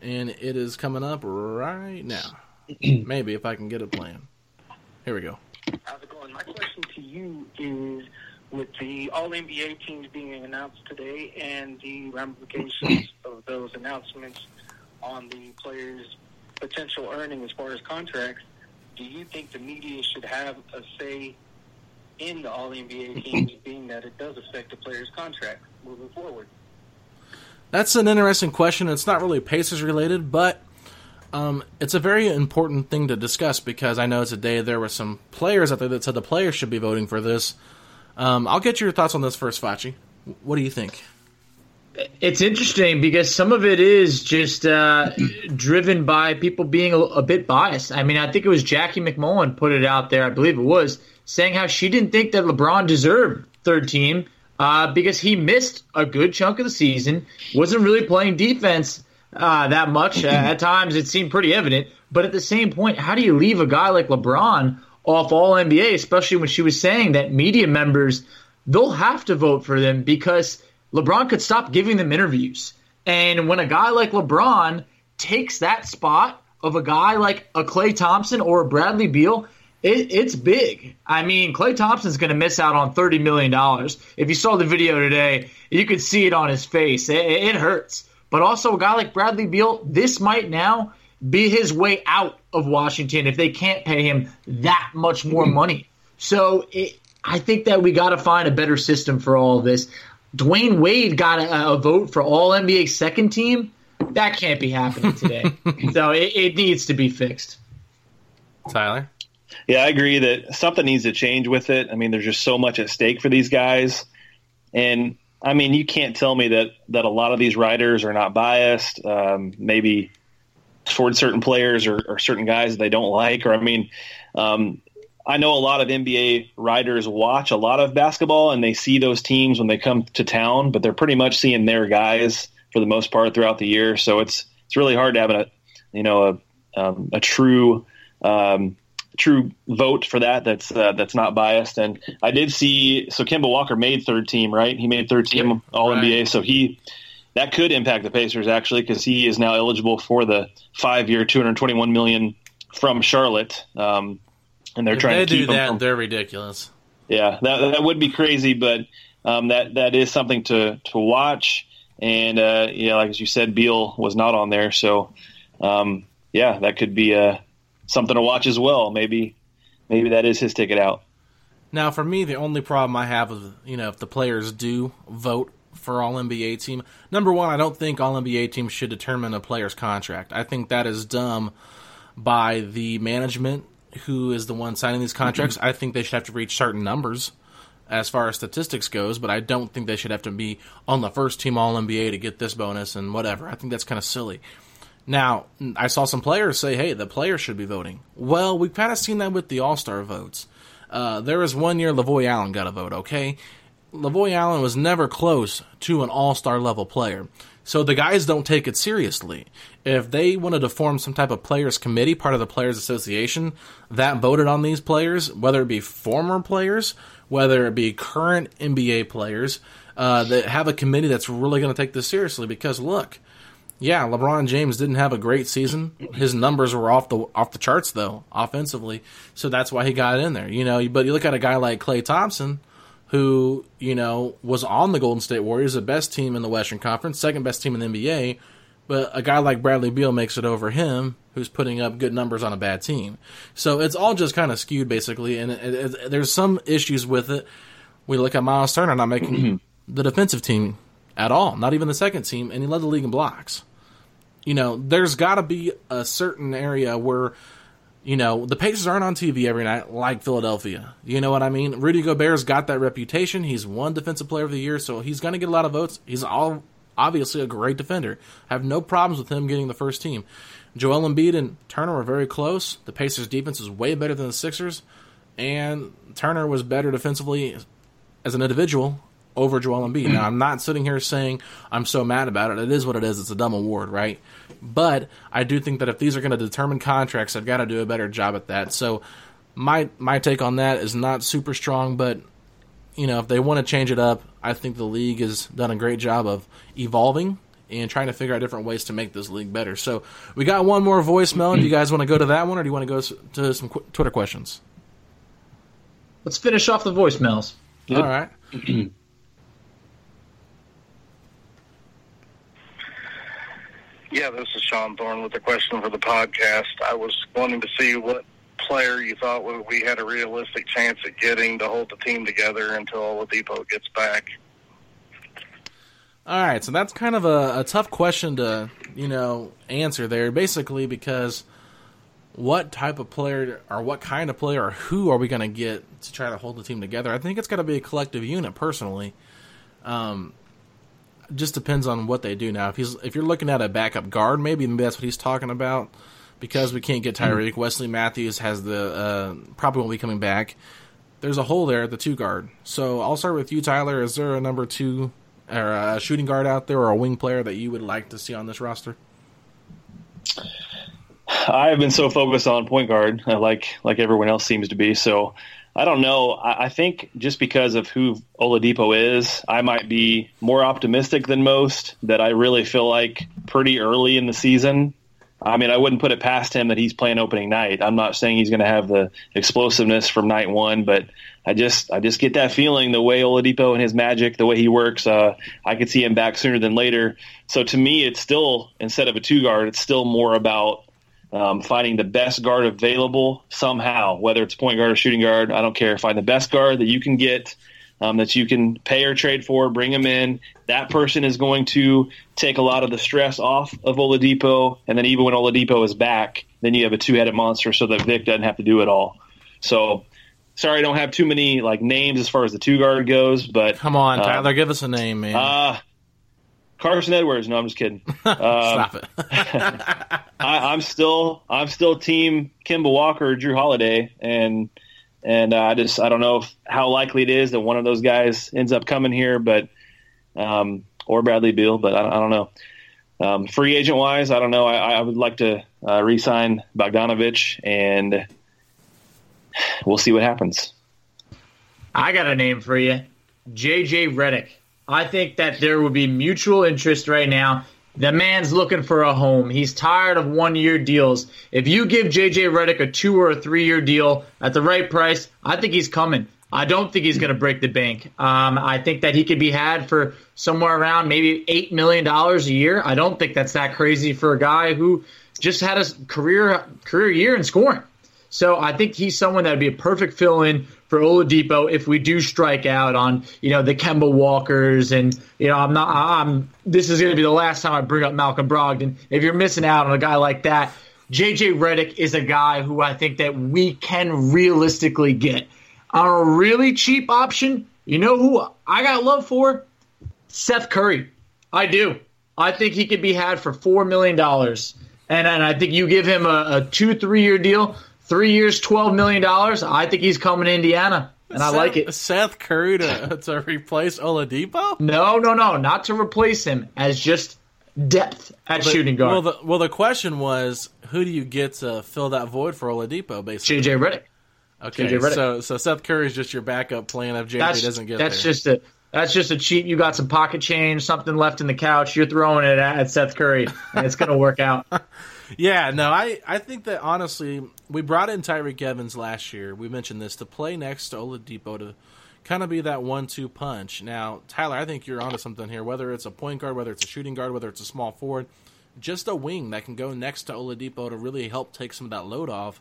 And it is coming up right now. *clears throat* Maybe if I can get it playing. Here we go. How's it going? My question to you is with the All NBA teams being announced today and the ramifications *clears throat* of those announcements on the players potential earning as far as contracts, do you think the media should have a say in the All NBA teams, being that it does affect the players' contract moving forward? That's an interesting question. It's not really Pacers related, but um, it's a very important thing to discuss because I know today there were some players out there that said the players should be voting for this. Um, I'll get your thoughts on this first, Fachi. What do you think? It's interesting because some of it is just uh, driven by people being a, a, bit biased. I mean, I think it was Jackie MacMullan put it out there, I believe it was, saying how she didn't think that LeBron deserved third team uh, because he missed a good chunk of the season, wasn't really playing defense uh, that much. *clears throat* at times, it seemed pretty evident. But at the same point, how do you leave a guy like LeBron off All NBA, especially when she was saying that media members they'll have to vote for them because LeBron could stop giving them interviews. And when a guy like LeBron takes that spot of a guy like a Klay Thompson or a Bradley Beal, it, it's big. I mean, Klay Thompson's going to miss out on $30 million. If you saw the video today, you could see it on his face. It, it hurts. But also, a guy like Bradley Beal, this might now be his way out of Washington if they can't pay him that much more mm-hmm. money. So it, I think that we got to find a better system for all of this. Dwyane Wade got a, a vote for All NBA second team. That can't be happening today. *laughs* so it, it needs to be fixed. Tyler? Yeah, I agree that something needs to change with it. I mean, there's just so much at stake for these guys. And I mean, you can't tell me that that a lot of these writers are not biased. Um, maybe towards certain players or, or, certain guys that they don't like. Or I mean, um, I know a lot of NBA writers watch a lot of basketball and they see those teams when they come to town, but they're pretty much seeing their guys for the most part throughout the year. So it's it's really hard to have a you know a um, a true um, true vote for that that's uh, that's not biased. And I did see so Kemba Walker made third team, right? He made third team All right. NBA, so he that could impact the Pacers actually because he is now eligible for the five year, two hundred twenty one million from Charlotte. Um, and they're if trying they to keep do that. From, they're ridiculous. Yeah, that that would be crazy, but um, that that is something to to watch. And uh, yeah, like as you said, Beal was not on there, so um, yeah, that could be uh, something to watch as well. Maybe maybe that is his ticket out. Now, for me, the only problem I have is you know if the players do vote for All NBA team. Number one, I don't think All NBA teams should determine a player's contract. I think that is dumb by the management who is the one signing these contracts. Mm-hmm. I think they should have to reach certain numbers as far as statistics goes, but I don't think they should have to be on the first team All NBA to get this bonus and whatever. I think that's kind of silly. Now, I saw some players say, "Hey, the players should be voting." Well, we've kind of seen that with the All Star votes. Uh, there was one year Lavoy Allen got a vote. Okay, Lavoy Allen was never close to an All Star level player. So the guys don't take it seriously. If they wanted to form some type of players committee, part of the players association, that voted on these players, whether it be former players, whether it be current NBA players, uh, that have a committee that's really going to take this seriously. Because look, yeah, LeBron James didn't have a great season. His numbers were off the off the charts though, offensively. So that's why he got in there. You know, but you look at a guy like Klay Thompson who, you know, was on the Golden State Warriors, the best team in the Western Conference, second best team in the NBA, but a guy like Bradley Beal makes it over him, who's putting up good numbers on a bad team. So it's all just kind of skewed, basically, and it, it, there's some issues with it. We look at Miles Turner not making mm-hmm. the defensive team at all, not even the second team, and he led the league in blocks. You know, there's got to be a certain area where you know, the Pacers aren't on TV every night like Philadelphia. You know what I mean? Rudy Gobert's got that reputation. He's won defensive player of the year, so he's going to get a lot of votes. He's all obviously a great defender. I have no problems with him getting the first team. Joel Embiid and Turner were very close. The Pacers' defense is way better than the Sixers, and Turner was better defensively as an individual over Joel Embiid. Now, I'm not sitting here saying I'm so mad about it. It is what it is. It's a dumb award, right? But I do think that if these are going to determine contracts, I've got to do a better job at that. So my my take on that is not super strong, but you know, if they want to change it up, I think the league has done a great job of evolving and trying to figure out different ways to make this league better. So we got one more voicemail. Do you guys want to go to that one, or do you want to go to some qu- Twitter questions? Let's finish off the voicemails. All right. *clears throat* Yeah, this is Sean Thorne with a question for the podcast. I was wanting to see what player you thought we had a realistic chance at getting to hold the team together until Oladipo gets back. All right, so that's kind of a, a tough question to you know answer there, basically because what type of player or what kind of player or who are we going to get to try to hold the team together? I think it's got to be a collective unit. Personally, um, just depends on what they do now. If he's if you're looking at a backup guard, maybe maybe that's what he's talking about. Because we can't get Tyreke, mm-hmm. Wesley Matthews has the uh, probably won't be coming back. There's a hole there at the two guard. So I'll start with you, Tyler. Is there a number two or a shooting guard out there or a wing player that you would like to see on this roster? I have been so focused on point guard, uh, like like everyone else seems to be. So I don't know. I, I think just because of who Oladipo is, I might be more optimistic than most. That I really feel like pretty early in the season. I mean, I wouldn't put it past him that he's playing opening night. I'm not saying he's going to have the explosiveness from night one, but I just I just get that feeling the way Oladipo and his magic, the way he works. Uh, I could see him back sooner than later. So to me, it's still instead of a two guard, it's still more about um, finding the best guard available somehow, whether it's point guard or shooting guard. I don't care. Find the best guard that you can get. Um, that you can pay or trade for, bring them in. That person is going to take a lot of the stress off of Oladipo, and then even when Oladipo is back, then you have a two-headed monster, so that Vic doesn't have to do it all. So sorry, I don't have too many like names as far as the two guard goes, but come on, uh, Tyler, give us a name, man. Uh, Carson Edwards. No, I'm just kidding. *laughs* Um, Stop it. *laughs* I, am still I'm still team Kemba Walker, Jrue Holiday, and and uh, I just I don't know if, how likely it is that one of those guys ends up coming here, but um, or Bradley Beal, but I, I don't know. Um, free agent wise, I don't know. I, I would like to uh, re-sign Bogdanovich and we'll see what happens. I got a name for you, JJ Redick. I think that there would be mutual interest right now. The man's looking for a home. He's tired of one year deals. If you give JJ Redick a two or a three year deal at the right price, I think he's coming. I don't think he's going to break the bank. Um, I think that he could be had for somewhere around maybe $8 million a year. I don't think that's that crazy for a guy who just had a career career year in scoring. So I think he's someone that would be a perfect fill in for Oladipo if we do strike out on you know the Kemba Walkers and you know I'm not I'm this is going to be the last time I bring up Malcolm Brogdon. If you're missing out on a guy like that, JJ Redick is a guy who I think that we can realistically get on a really cheap option. You know who I got love for? Seth Curry. I do. I think he could be had for four million dollars, and and I think you give him a, a two three year deal Three years, twelve million dollars. I think he's coming to Indiana, and Seth, I like it. Seth Curry to, to replace Oladipo? No, no, no, not to replace him as just depth at but, shooting guard. Well, the, well, the question was, who do you get to fill that void for Oladipo? Basically, JJ Redick. Okay, so so Seth Curry is just your backup plan if JJ that's, doesn't get that's there. just a that's just a cheap. You got some pocket change, something left in the couch. You're throwing it at, at Seth Curry, and it's going to work out. *laughs* yeah, no, I, I think that honestly, we brought in Tyreke Evans last year. We mentioned this to play next to Oladipo to kind of be that one-two punch. Now, Tyler, I think you're onto something here. Whether it's a point guard, whether it's a shooting guard, whether it's a small forward, just a wing that can go next to Oladipo to really help take some of that load off.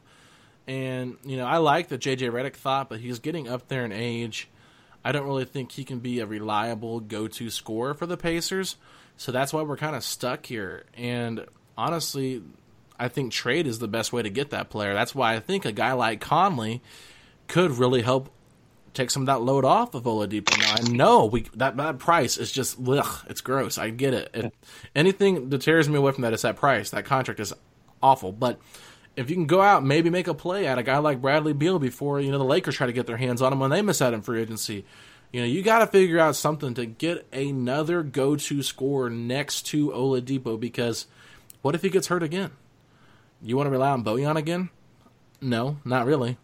And you know, I like the JJ Redick thought, but he's getting up there in age. I don't really think he can be a reliable go-to scorer for the Pacers. So that's why we're kind of stuck here. And honestly, I think trade is the best way to get that player. That's why I think a guy like Conley could really help take some of that load off of Oladipo. Now I know we that that price is just ugh, it's gross. I get it. it. Anything that tears me away from that is that price. That contract is awful. But if you can go out, maybe make a play at a guy like Bradley Beal before you know the Lakers try to get their hands on him when they miss out in free agency. You know, you got to figure out something to get another go-to scorer next to Oladipo because what if he gets hurt again? You want to rely on Bojan again? No, not really.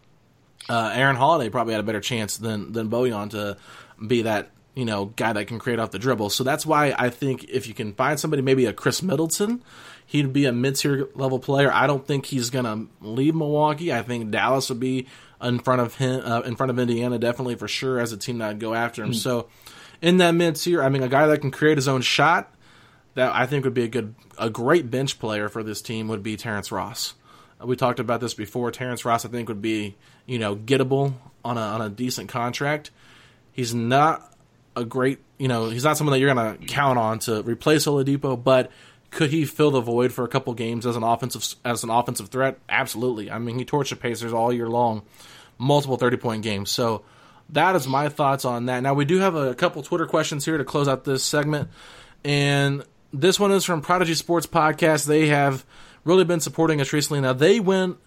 Uh, Aaron Holiday probably had a better chance than than Bojan to be that you know guy that can create off the dribble. So that's why I think if you can find somebody, maybe a Khris Middleton, he'd be a mid tier level player. I don't think he's gonna leave Milwaukee. I think Dallas would be in front of him, uh, in front of Indiana, definitely for sure as a team that would go after him. Mm. So in that mid tier, I mean, a guy that can create his own shot that I think would be a good, a great bench player for this team would be Terrence Ross. We talked about this before. Terrence Ross, I think, would be you know gettable on a on a decent contract. He's not a great, you know, he's not someone that you're going to count on to replace Oladipo, but could he fill the void for a couple games as an offensive as an offensive threat? Absolutely. I mean, he torched the Pacers all year long, multiple 30 point games. So that is my thoughts on that. Now we do have a couple Twitter questions here to close out this segment, and this one is from Prodigy Sports Podcast. They have really been supporting us recently. Now they went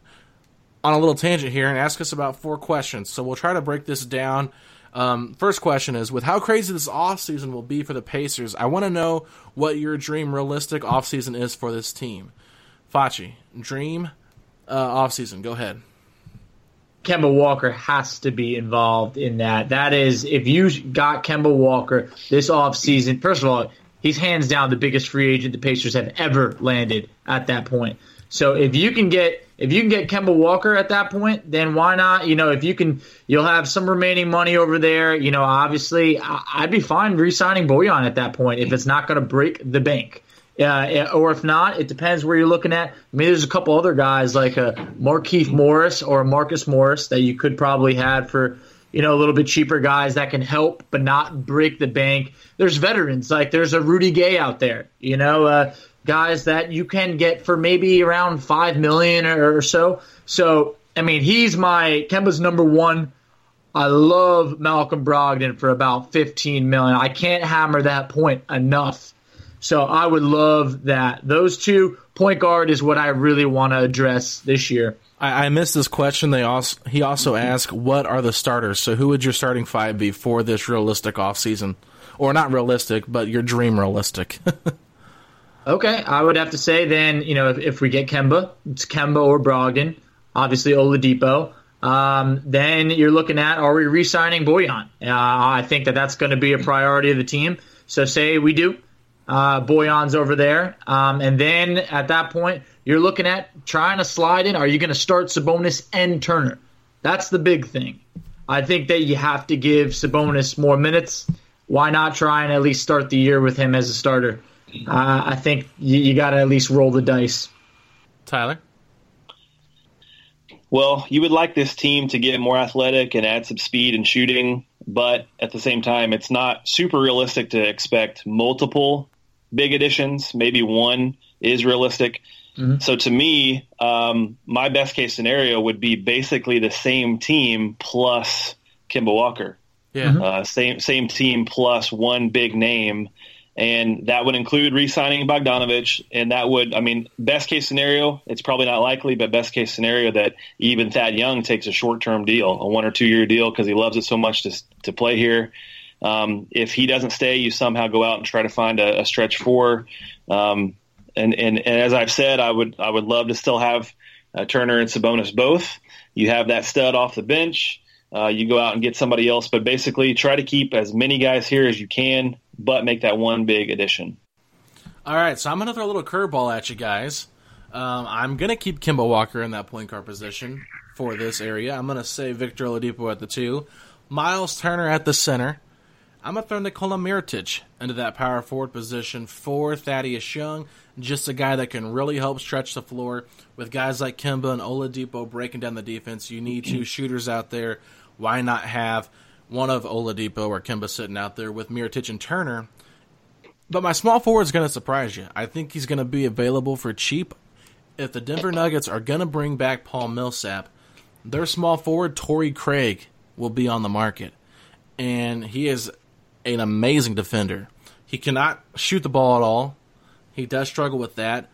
on a little tangent here and asked us about four questions. So we'll try to break this down. Um, first question is with how crazy this offseason will be for the Pacers, I want to know what your dream realistic offseason is for this team. Facci, dream uh, offseason. Go ahead. Kemba Walker has to be involved in that. That is, if you got Kemba Walker this offseason, first of all, he's hands down the biggest free agent the Pacers have ever landed at that point. So if you can get if you can get Kemba Walker at that point, then why not? You know, if you can, you'll have some remaining money over there. You know, obviously, I'd be fine re-signing Bojan at that point if it's not going to break the bank. Uh, or if not, it depends where you're looking at. I mean, there's a couple other guys like a Markieff Morris or Marcus Morris that you could probably have for you know a little bit cheaper guys that can help but not break the bank. There's veterans like there's a Rudy Gay out there. You know, uh, guys that you can get for maybe around five million or so. So I mean, he's my Kemba's number one. I love Malcolm Brogdon for about 15 million. I can't hammer that point enough. So I would love that. Those two point guard is what I really want to address this year. I, I missed this question. They also he also asked, "What are the starters?" So who would your starting five be for this realistic offseason? or not realistic, but your dream realistic? *laughs* Okay, I would have to say then, you know, if, if we get Kemba, it's Kemba or Brogdon, obviously Oladipo. Um, then you're looking at are we re-signing Bojan? Uh, I think that that's going to be a priority of the team. So say we do, uh, Bojan's over there, um, and then at that point you're looking at trying to slide in. Are you going to start Sabonis and Turner? That's the big thing. I think that you have to give Sabonis more minutes. Why not try and at least start the year with him as a starter? uh, I think you, you got to at least roll the dice. Tyler? Well, you would like this team to get more athletic and add some speed and shooting, but at the same time, it's not super realistic to expect multiple big additions. Maybe one is realistic. Mm-hmm. So to me, um, my best case scenario would be basically the same team plus Kemba Walker. Yeah. Uh, same same team plus one big name and that would include re-signing Bogdanovich, and that would, I mean, best case scenario, it's probably not likely, but best case scenario that even Thad Young takes a short-term deal, a one or two-year deal, because he loves it so much to to play here. Um, if he doesn't stay, you somehow go out and try to find a, a stretch four. Um, and, and and as I've said, I would I would love to still have uh, Turner and Sabonis both. You have that stud off the bench. Uh, you go out and get somebody else, but basically try to keep as many guys here as you can but make that one big addition. All right, so I'm going to throw a little curveball at you guys. Um, I'm going to keep Kemba Walker in that point guard position for this area. I'm going to say Victor Oladipo at the two, Miles Turner at the center. I'm going to throw Nikola Mirotic into that power forward position for Thaddeus Young, just a guy that can really help stretch the floor. With guys like Kemba and Oladipo breaking down the defense, you need two *clears throat* shooters out there. Why not have one of Oladipo or Kemba sitting out there with Mirotic and Turner. But my small forward is going to surprise you. I think he's going to be available for cheap. If the Denver Nuggets are going to bring back Paul Millsap, their small forward, Torrey Craig, will be on the market. And he is an amazing defender. He cannot shoot the ball at all. He does struggle with that.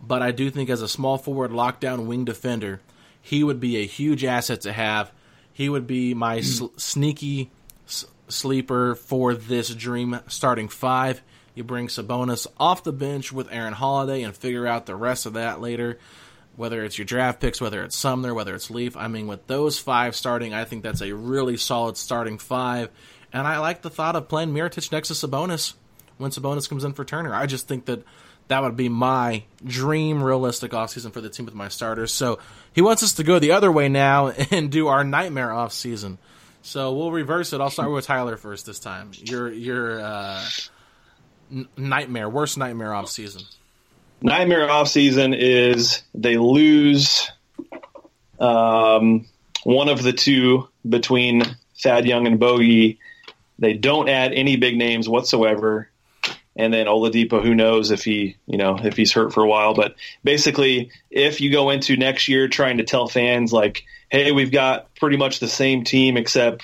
But I do think as a small forward, lockdown wing defender, he would be a huge asset to have he would be my hmm. sl- sneaky s- sleeper for this dream starting five. You bring Sabonis off the bench with Aaron Holiday and figure out the rest of that later. Whether it's your draft picks, whether it's Sumner, whether it's Leaf. I mean, with those five starting, I think that's a really solid starting five. And I like the thought of playing Mirotic next to Sabonis when Sabonis comes in for Turner. I just think that that would be my dream realistic offseason for the team with my starters. So he wants us to go the other way now *laughs* and do our nightmare offseason. So we'll reverse it. I'll start with Tyler first this time. Your your uh, N- nightmare, worst nightmare off season. Nightmare off season is they lose um, one of the two between Thad Young and Bogey. They don't add any big names whatsoever. And then Oladipo, who knows if he, you know, if he's hurt for a while. But basically, if you go into next year trying to tell fans like, "Hey, we've got pretty much the same team, except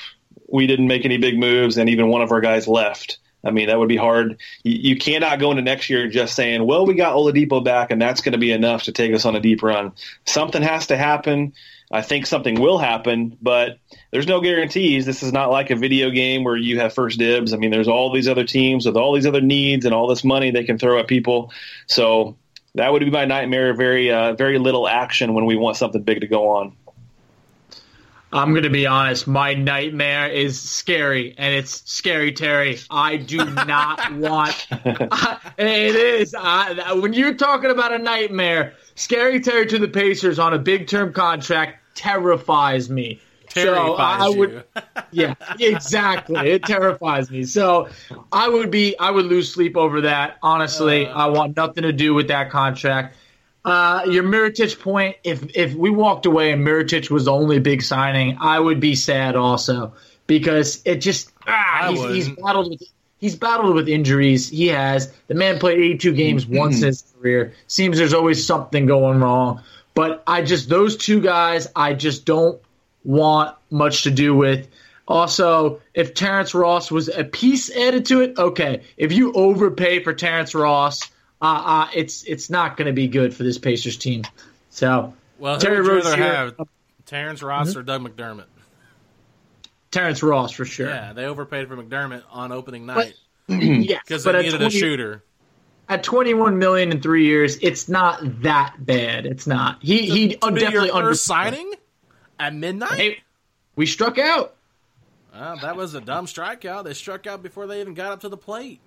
we didn't make any big moves, and even one of our guys left," I mean, that would be hard. You, cannot go into next year just saying, "Well, we got Oladipo back, and that's going to be enough to take us on a deep run." Something has to happen. I think something will happen, but there's no guarantees. This is not like a video game where you have first dibs. I mean, there's all these other teams with all these other needs and all this money they can throw at people. So that would be my nightmare. Very, uh, very little action when we want something big to go on. I'm going to be honest. My nightmare is scary, and it's scary, Terry. I do not *laughs* want. it is. I, when you're talking about a nightmare, scary Terry to the Pacers on a big term contract terrifies me. Terrifies so I would, you. *laughs* yeah, exactly. It terrifies me. So I would be, I would lose sleep over that. Honestly, I want nothing to do with that contract. Uh, your Mirotic point, if if we walked away and Mirotic was the only big signing, I would be sad also because it just ah, he's, he's battled with he's battled with injuries. He has the man played 82 games *clears throat* once in his career. Seems there's always something going wrong. But I just those two guys, I just don't want much to do with. Also, if Terrence Ross was a piece added to it, okay. If you overpay for Terrence Ross, uh, uh, it's it's not going to be good for this Pacers team. So, Well, who Terry would you rather Rozier- have, Terrence Ross or Doug McDermott? Terrence Ross for sure. Yeah, they overpaid for McDermott on opening night *clears throat* yes, because they at needed 20 a shooter. At 21 million in three years, it's not that bad. It's not. He he To definitely your under signing at midnight. Hey, we struck out. Well, that was a dumb strikeout. They struck out before they even got up to the plate.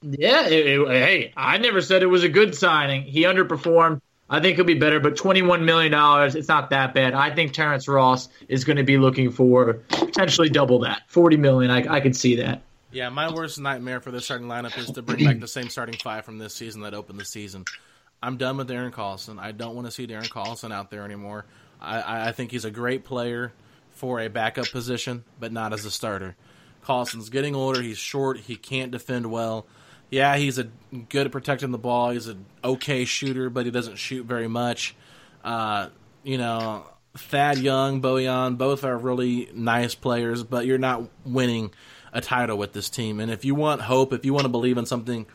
Yeah, it- it- hey, I never said it was a good signing. He underperformed. I think he'll be better, but $21 million, it's not that bad. I think Terrence Ross is going to be looking for potentially double that. 40 million, I, I could see that. Yeah, my worst nightmare for this starting lineup is to bring back the same starting five from this season that opened the season. I'm done with Darren Collison. I don't want to see Darren Collison out there anymore. I- I, think he's a great player for a backup position, but not as a starter. Collison's getting older. He's short. He can't defend well. Yeah, he's a good at protecting the ball. He's an okay shooter, but he doesn't shoot very much. Uh, you know, Thad Young, Bojan, both are really nice players, but you're not winning a title with this team. And if you want hope, if you want to believe in something,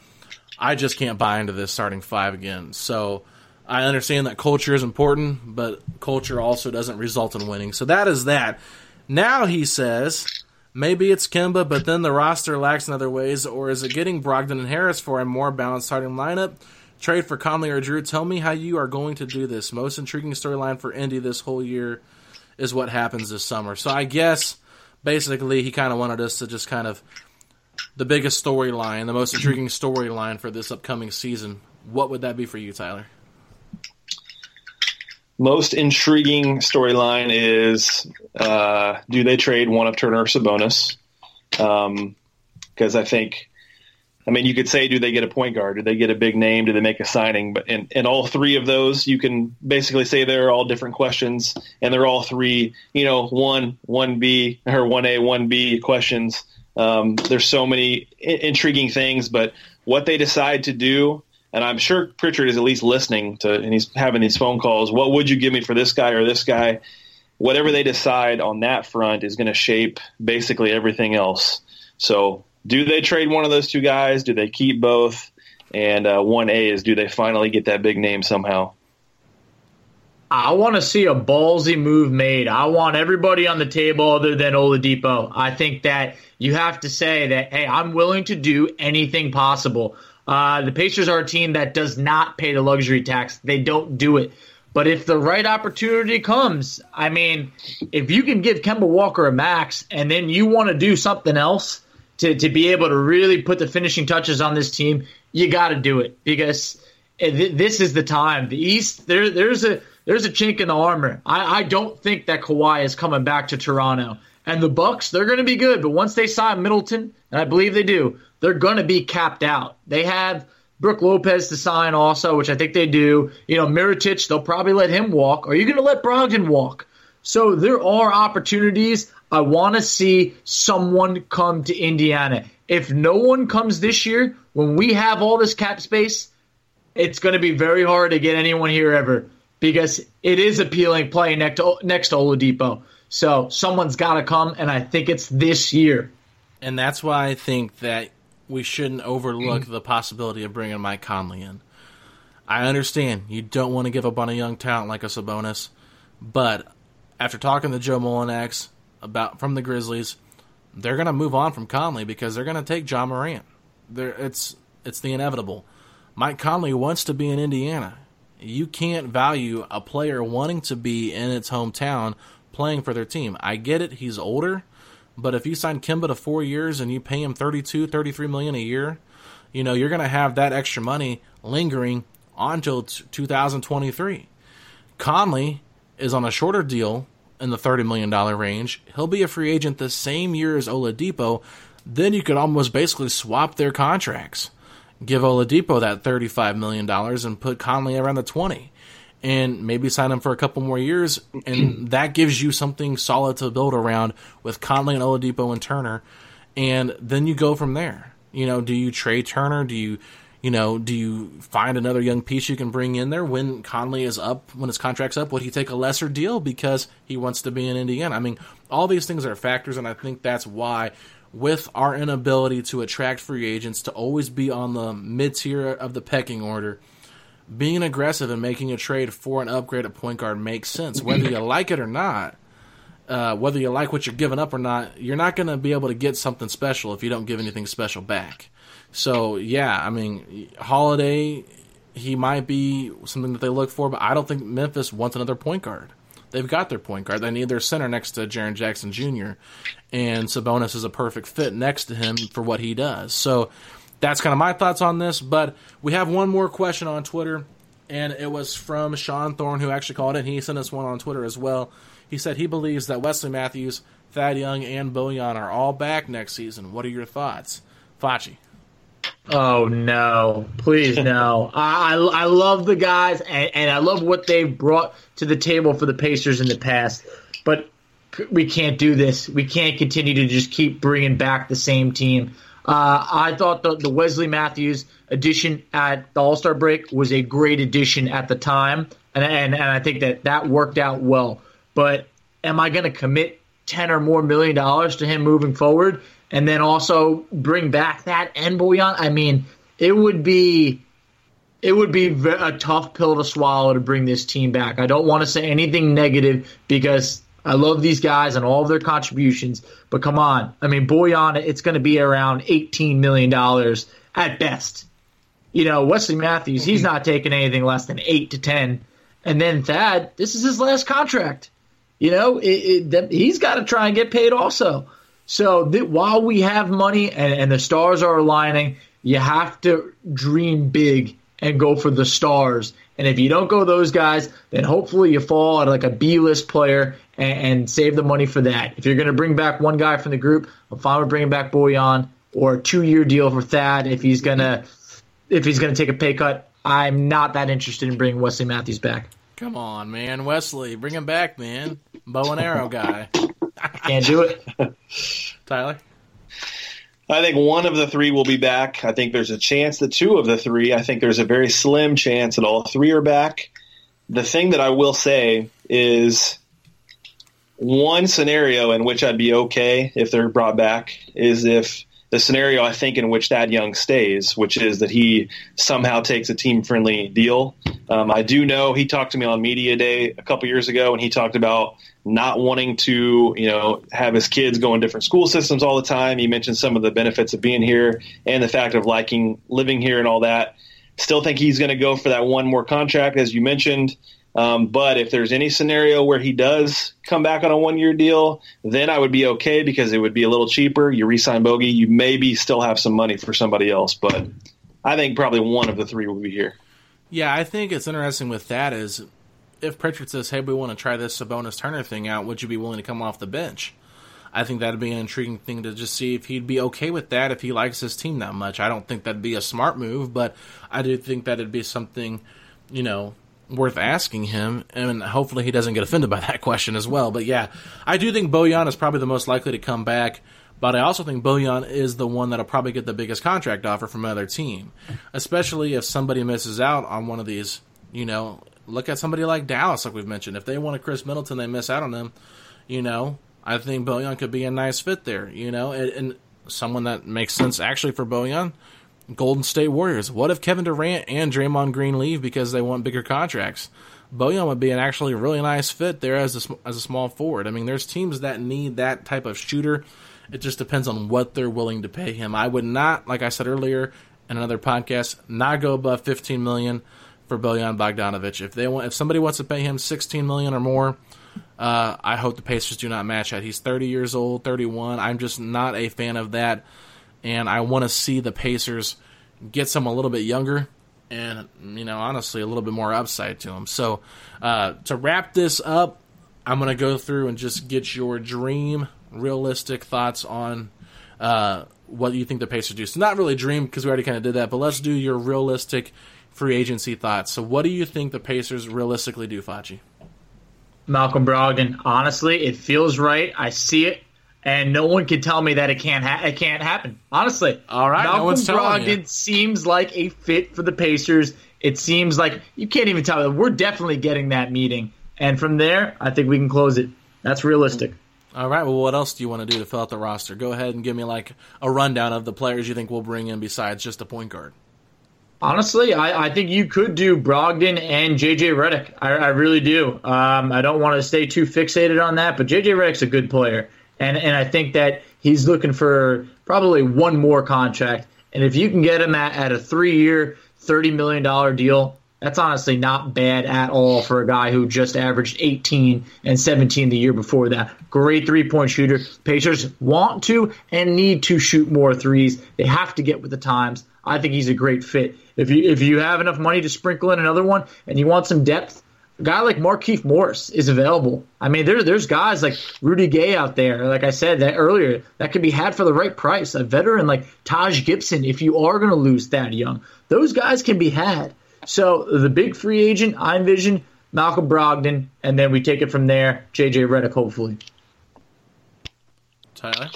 I just can't buy into this starting five again. So I understand that culture is important, but culture also doesn't result in winning. So that is that. Now he says maybe it's Kemba, but then the roster lacks in other ways, or is it getting Brogdon and Harris for a more balanced starting lineup? Trade for Conley or Jrue. Tell me how you are going to do this. Most intriguing storyline for Indy this whole year is what happens this summer. So I guess basically he kind of wanted us to just kind of the biggest storyline, the most intriguing storyline for this upcoming season. What would that be for you, Tyler? Most intriguing storyline is uh, do they trade one of Turner or Sabonis? Because I think, I mean, you could say, do they get a point guard? Do they get a big name? Do they make a signing? But in, in all three of those, you can basically say they're all different questions, and they're all three, you know, one, one B or one A, one B questions. Um, there's so many I- intriguing things, but what they decide to do, and I'm sure Pritchard is at least listening to, and he's having these phone calls. What would you give me for this guy or this guy? Whatever they decide on that front is going to shape basically everything else. So, do they trade one of those two guys? Do they keep both? And uh, one A is do they finally get that big name somehow? I want to see a ballsy move made. I want everybody on the table other than Oladipo. I think that you have to say that, hey, I'm willing to do anything possible. Uh, the Pacers are a team that does not pay the luxury tax. They don't do it. But if the right opportunity comes, I mean, if you can give Kemba Walker a max and then you want to do something else to, to be able to really put the finishing touches on this team, you got to do it because eh, th- this is the time. The East, there, there's a there's a chink in the armor. I, I don't think that Kawhi is coming back to Toronto. And the Bucks, they're going to be good, but once they sign Middleton, and I believe they do, they're going to be capped out. They have Brook Lopez to sign also, which I think they do. You know, Mirotic, they'll probably let him walk. Are you going to let Brogdon walk? So there are opportunities. I want to see someone come to Indiana. If no one comes this year, when we have all this cap space, it's going to be very hard to get anyone here ever because it is appealing playing next to, next to Oladipo. So someone's got to come, and I think it's this year. And that's why I think that we shouldn't overlook the possibility of bringing Mike Conley in. I understand you don't want to give up on a young talent like a Sabonis, but after talking to Joe Mullinax about from the Grizzlies, they're going to move on from Conley because they're going to take John Morant. It's it's the inevitable. Mike Conley wants to be in Indiana. You can't value a player wanting to be in its hometown playing for their team. I get it, he's older, but if you sign Kemba to 4 years and you pay him 32, 33 million a year, you know, you're going to have that extra money lingering until 2023. Conley is on a shorter deal in the $30 million range. He'll be a free agent the same year as Oladipo. Then you could almost basically swap their contracts. Give Oladipo that $35 million and put Conley around the 20 and maybe sign him for a couple more years. And *clears throat* that gives you something solid to build around with Conley and Oladipo and Turner. And then you go from there. You know, do you trade Turner? Do you you know, do you find another young piece you can bring in there when Conley is up, when his contract's up? Would he take a lesser deal because he wants to be in Indiana? I mean, all these things are factors, and I think that's why, with our inability to attract free agents, to always be on the mid tier of the pecking order, being aggressive and making a trade for an upgrade at point guard makes sense. Whether you like it or not, uh, whether you like what you're giving up or not, you're not going to be able to get something special if you don't give anything special back. So yeah, I mean, Holiday, he might be something that they look for, but I don't think Memphis wants another point guard. They've got their point guard. They need their center next to Jaren Jackson Jr. And Sabonis is a perfect fit next to him for what he does. So that's kind of my thoughts on this. But we have one more question on Twitter, and it was from Sean Thorne, who actually called it. He sent us one on Twitter as well. He said he believes that Wesley Matthews, Thad Young, and Bojan are all back next season. What are your thoughts? Facci. Oh no! Please no! I, I, love the guys and, and I love what they've brought to the table for the Pacers in the past, but we can't do this. We can't continue to just keep bringing back the same team. Uh, I thought the, the Wesley Matthews addition at the All Star break was a great addition at the time, and, and and I think that that worked out well. But am I going to commit ten or more million dollars to him moving forward? And then also bring back that and Bojan. I mean, it would be it would be a tough pill to swallow to bring this team back. I don't want to say anything negative because I love these guys and all of their contributions, but come on. I mean, Bojan, it's going to be around $18 million at best. You know, Wesley Matthews, he's not taking anything less than 8 to 10. And then Thad, this is his last contract. You know, it, it, he's got to try and get paid also. So th- while we have money and, and the stars are aligning, you have to dream big and go for the stars. And if you don't go those guys, then hopefully you fall at like a B list player and, and, save the money for that. If you're going to bring back one guy from the group, I'm fine with bringing back Bojan or a two year deal for Thad if he's gonna if he's gonna take a pay cut. I'm not that interested in bringing Wesley Matthews back. Come on, man, Wesley, bring him back, man. Bow and arrow guy. Can't do it. *laughs* Tyler? I think one of the three will be back. I think there's a chance that two of the three. I think there's a very slim chance that all three are back. The thing that I will say is one scenario in which I'd be okay if they're brought back is if the scenario I think in which Thad Young stays, which is that he somehow takes a team friendly deal. Um, I do know he talked to me on media day a couple years ago, and he talked about not wanting to, you know, have his kids go in different school systems all the time. He mentioned some of the benefits of being here and the fact of liking living here and all that. Still think he's going to go for that one more contract, as you mentioned. Um, but if there's any scenario where he does come back on a one year deal, then I would be okay because it would be a little cheaper. You resign Bogey, you maybe still have some money for somebody else. But I think probably one of the three will be here. Yeah, I think it's interesting with that is if Pritchard says, "Hey, we want to try this Sabonis Turner thing out," would you be willing to come off the bench? I think that'd be an intriguing thing to just see if he'd be okay with that if he likes his team that much. I don't think that'd be a smart move, but I do think that'd be something, you know, worth asking him, and hopefully he doesn't get offended by that *laughs* question as well. But yeah, I do think Bojan is probably the most likely to come back. But I also think Bojan is the one that'll probably get the biggest contract offer from another team, especially if somebody misses out on one of these. You know, look at somebody like Dallas, like we've mentioned. If they want a Khris Middleton, they miss out on him. You know, I think Bojan could be a nice fit there. You know, and, and someone that makes sense actually for Bojan. Golden State Warriors. What if Kevin Durant and Draymond Green leave because they want bigger contracts? Bojan would be an actually really nice fit there as a, as a small forward. I mean, there's teams that need that type of shooter. It just depends on what they're willing to pay him. I would not, like I said earlier in another podcast, not go above 15 million for Bojan Bogdanovic. If they want, if somebody wants to pay him 16 million or more, uh, I hope the Pacers do not match that. He's 30 years old, 31. I'm just not a fan of that, and I want to see the Pacers get some a little bit younger and you know honestly a little bit more upside to them. So uh, to wrap this up, I'm going to go through and just get your dream, realistic thoughts on uh, what you think the Pacers do. So not really dream because we already kind of did that, but let's do your realistic free agency thoughts. So what do you think the Pacers realistically do, Facci? Malcolm Brogdon. Honestly, it feels right. I see it, and no one can tell me that it can't. Ha- it can't happen. Honestly, all right. Malcolm no one's Brogdon you. seems like a fit for the Pacers. It seems like you can't even tell. We're definitely getting that meeting, and from there, I think we can close it. That's realistic. All right. Well, what else do you want to do to fill out the roster? Go ahead and give me like a rundown of the players you think we'll bring in besides just a point guard. Honestly, I, I, think you could do Brogdon and JJ Redick. I, I really do. Um, I don't want to stay too fixated on that, but JJ Redick's a good player, and and I think that he's looking for probably one more contract. And if you can get him at, at a three-year, thirty million dollar deal, that's honestly not bad at all for a guy who just averaged 18 and 17 the year before that. Great three point shooter. Pacers want to and need to shoot more threes. They have to get with the times. I think he's a great fit. If you if you have enough money to sprinkle in another one and you want some depth, a guy like Markieff Morris is available. I mean, there, there's guys like Rudy Gay out there, like I said that earlier, that could be had for the right price. A veteran like Taj Gibson, if you are going to lose Thad Young, those guys can be had. So the big free agent, I envision Malcolm Brogdon, and then we take it from there. JJ Redick, hopefully. Tyler.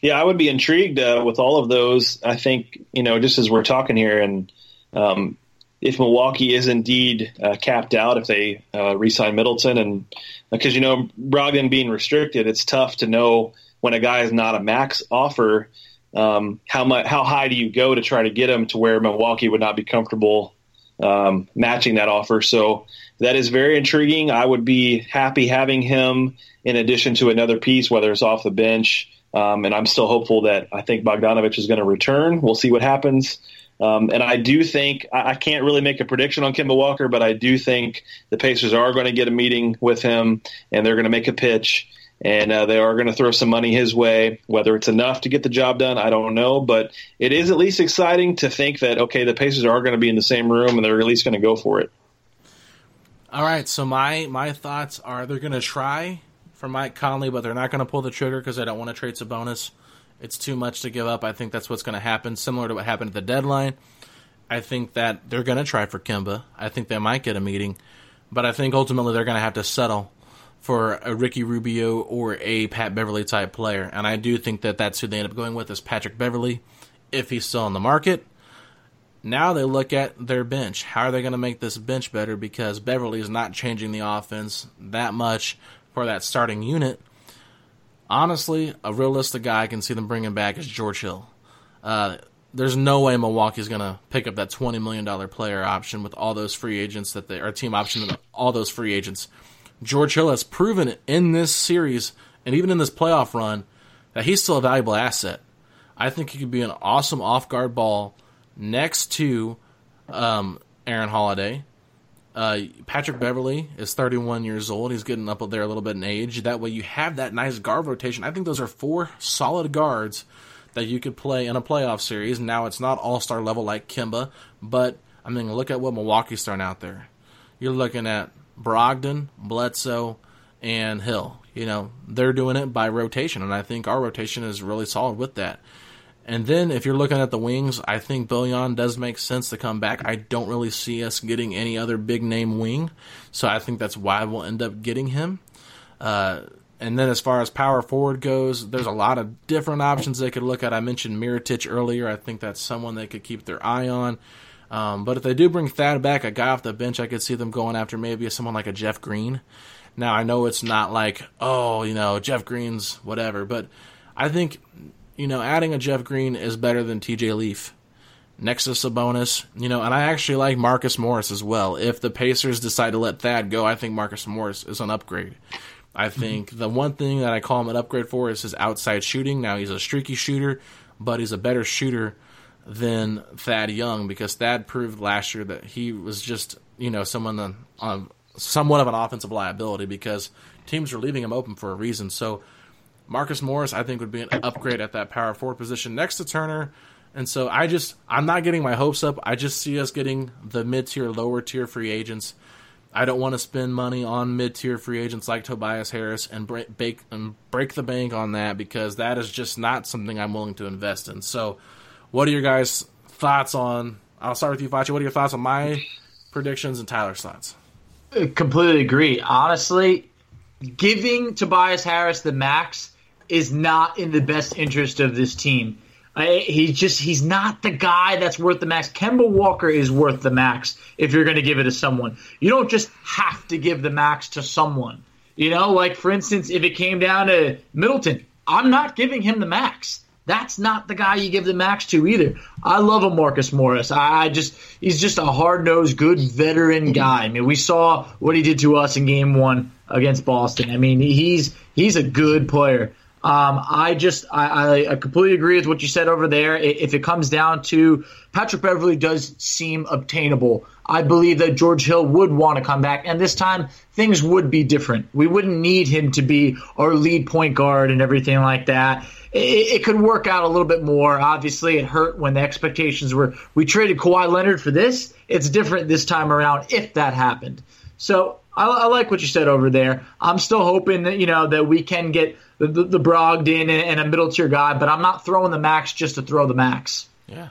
Yeah, I would be intrigued uh, with all of those. I think you know, just as we're talking here, and um, if Milwaukee is indeed uh, capped out, if they uh, re-sign Middleton, and because you know Brogdon being restricted, it's tough to know when a guy is not a max offer. Um, how much, how high do you go to try to get him to where Milwaukee would not be comfortable um, matching that offer? So that is very intriguing. I would be happy having him in addition to another piece, whether it's off the bench. Um, and I'm still hopeful that I think Bogdanovic is going to return. We'll see what happens. Um, and I do think I, I, can't really make a prediction on Kemba Walker, but I do think the Pacers are going to get a meeting with him, and they're going to make a pitch, and uh, they are going to throw some money his way. Whether it's enough to get the job done, I don't know, but it is at least exciting to think that okay, the Pacers are going to be in the same room, and they're at least going to go for it. All right, so my my thoughts are they're going to try for Mike Conley, but they're not going to pull the trigger because I don't want to trade Sabonis. It's too much to give up. I think that's what's going to happen, similar to what happened at the deadline. I think that they're going to try for Kemba. I think they might get a meeting, but I think ultimately they're going to have to settle for a Ricky Rubio or a Pat Beverley type player. And I do think that that's who they end up going with is Patrick Beverley if he's still on the market. Now they look at their bench. How are they going to make this bench better? Because Beverley is not changing the offense that much for that starting unit. Honestly, a realistic guy I can see them bringing back is George Hill. Uh, there's no way Milwaukee's going to pick up that $20 million player option with all those free agents that they, or team option with all those free agents. George Hill has proven in this series and even in this playoff run that he's still a valuable asset. I think he could be an awesome off guard ball next to um, Aaron Holiday. Uh, Patrick Beverley is 31 years old. He's getting up there a little bit in age. That way, you have that nice guard rotation. I think those are four solid guards that you could play in a playoff series. Now, it's not all star level like Kemba, but I mean, look at what Milwaukee's throwing out there. You're looking at Brogdon, Bledsoe, and Hill. you know, they're doing it by rotation, and I think our rotation is really solid with that. And then if you're looking at the wings, I think Bojan does make sense to come back. I don't really see us getting any other big name wing, so I think that's why we'll end up getting him. Uh, and then as far as power forward goes, there's a lot of different options they could look at. I mentioned Mirotic earlier. I think that's someone they could keep their eye on. Um, but if they do bring Thad back, a guy off the bench, I could see them going after maybe someone like a Jeff Green. Now I know it's not like oh you know Jeff Green's whatever, but I think you know adding a Jeff Green is better than T.J. Leaf next to Sabonis. You know, and I actually like Marcus Morris as well. If the Pacers decide to let Thad go, I think Marcus Morris is an upgrade. I mm-hmm. think the one thing that I call him an upgrade for is his outside shooting. Now he's a streaky shooter, but he's a better shooter than Thad Young because Thad proved last year that he was just you know someone on, on somewhat of an offensive liability because teams were leaving him open for a reason. So Marcus Morris, I think, would be an upgrade at that power forward position next to Turner. And so I just I'm not getting my hopes up. I just see us getting the mid tier, lower tier free agents I don't want to spend money on mid tier free agents like Tobias Harris and break, bake, and break the bank on that because that is just not something I'm willing to invest in. So, what are your guys' thoughts on? I'll start with you, Facci. What are your thoughts on my predictions and Tyler's thoughts? I completely agree. Honestly, giving Tobias Harris the max is not in the best interest of this team. He's just he's not the guy that's worth the max. Kemba Walker is worth the max if you're going to give it to someone. You don't just have to give the max to someone. You know, like for instance, if it came down to Middleton, I'm not giving him the max. That's not the guy you give the max to either. I love a Marcus Morris. I, I just he's just a hard nosed, good veteran guy. I mean, we saw what he did to us in Game One against Boston. I mean, he's he's a good player. Um, I just I, I, completely agree with what you said over there. If it comes down to Patrick Beverley, does seem obtainable. I believe that George Hill would want to come back, and this time things would be different. We wouldn't need him to be our lead point guard and everything like that. It, it could work out a little bit more. Obviously, it hurt when the expectations were we traded Kawhi Leonard for this. It's different this time around if that happened. So I, I like what you said over there. I'm still hoping that you know that we can get the, the, the Brogdon and, and a middle tier guy, but I'm not throwing the max just to throw the max. Yeah.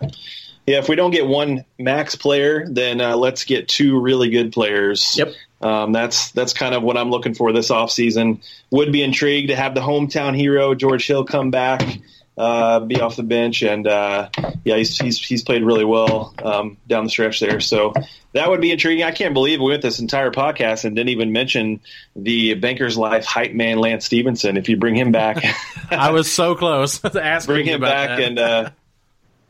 Yeah, if we don't get one max player, then uh, let's get two really good players. Yep. Um, that's that's kind of what I'm looking for this offseason. Would be intrigued to have the hometown hero George Hill come back, uh, be off the bench, and uh, yeah, he's, he's he's played really well um, down the stretch there. So that would be intriguing. I can't believe we went this entire podcast and didn't even mention the Banker's Life hype man Lance Stephenson. If you bring him back, *laughs* I was so close *laughs* to ask. Bring him back that. and. Uh,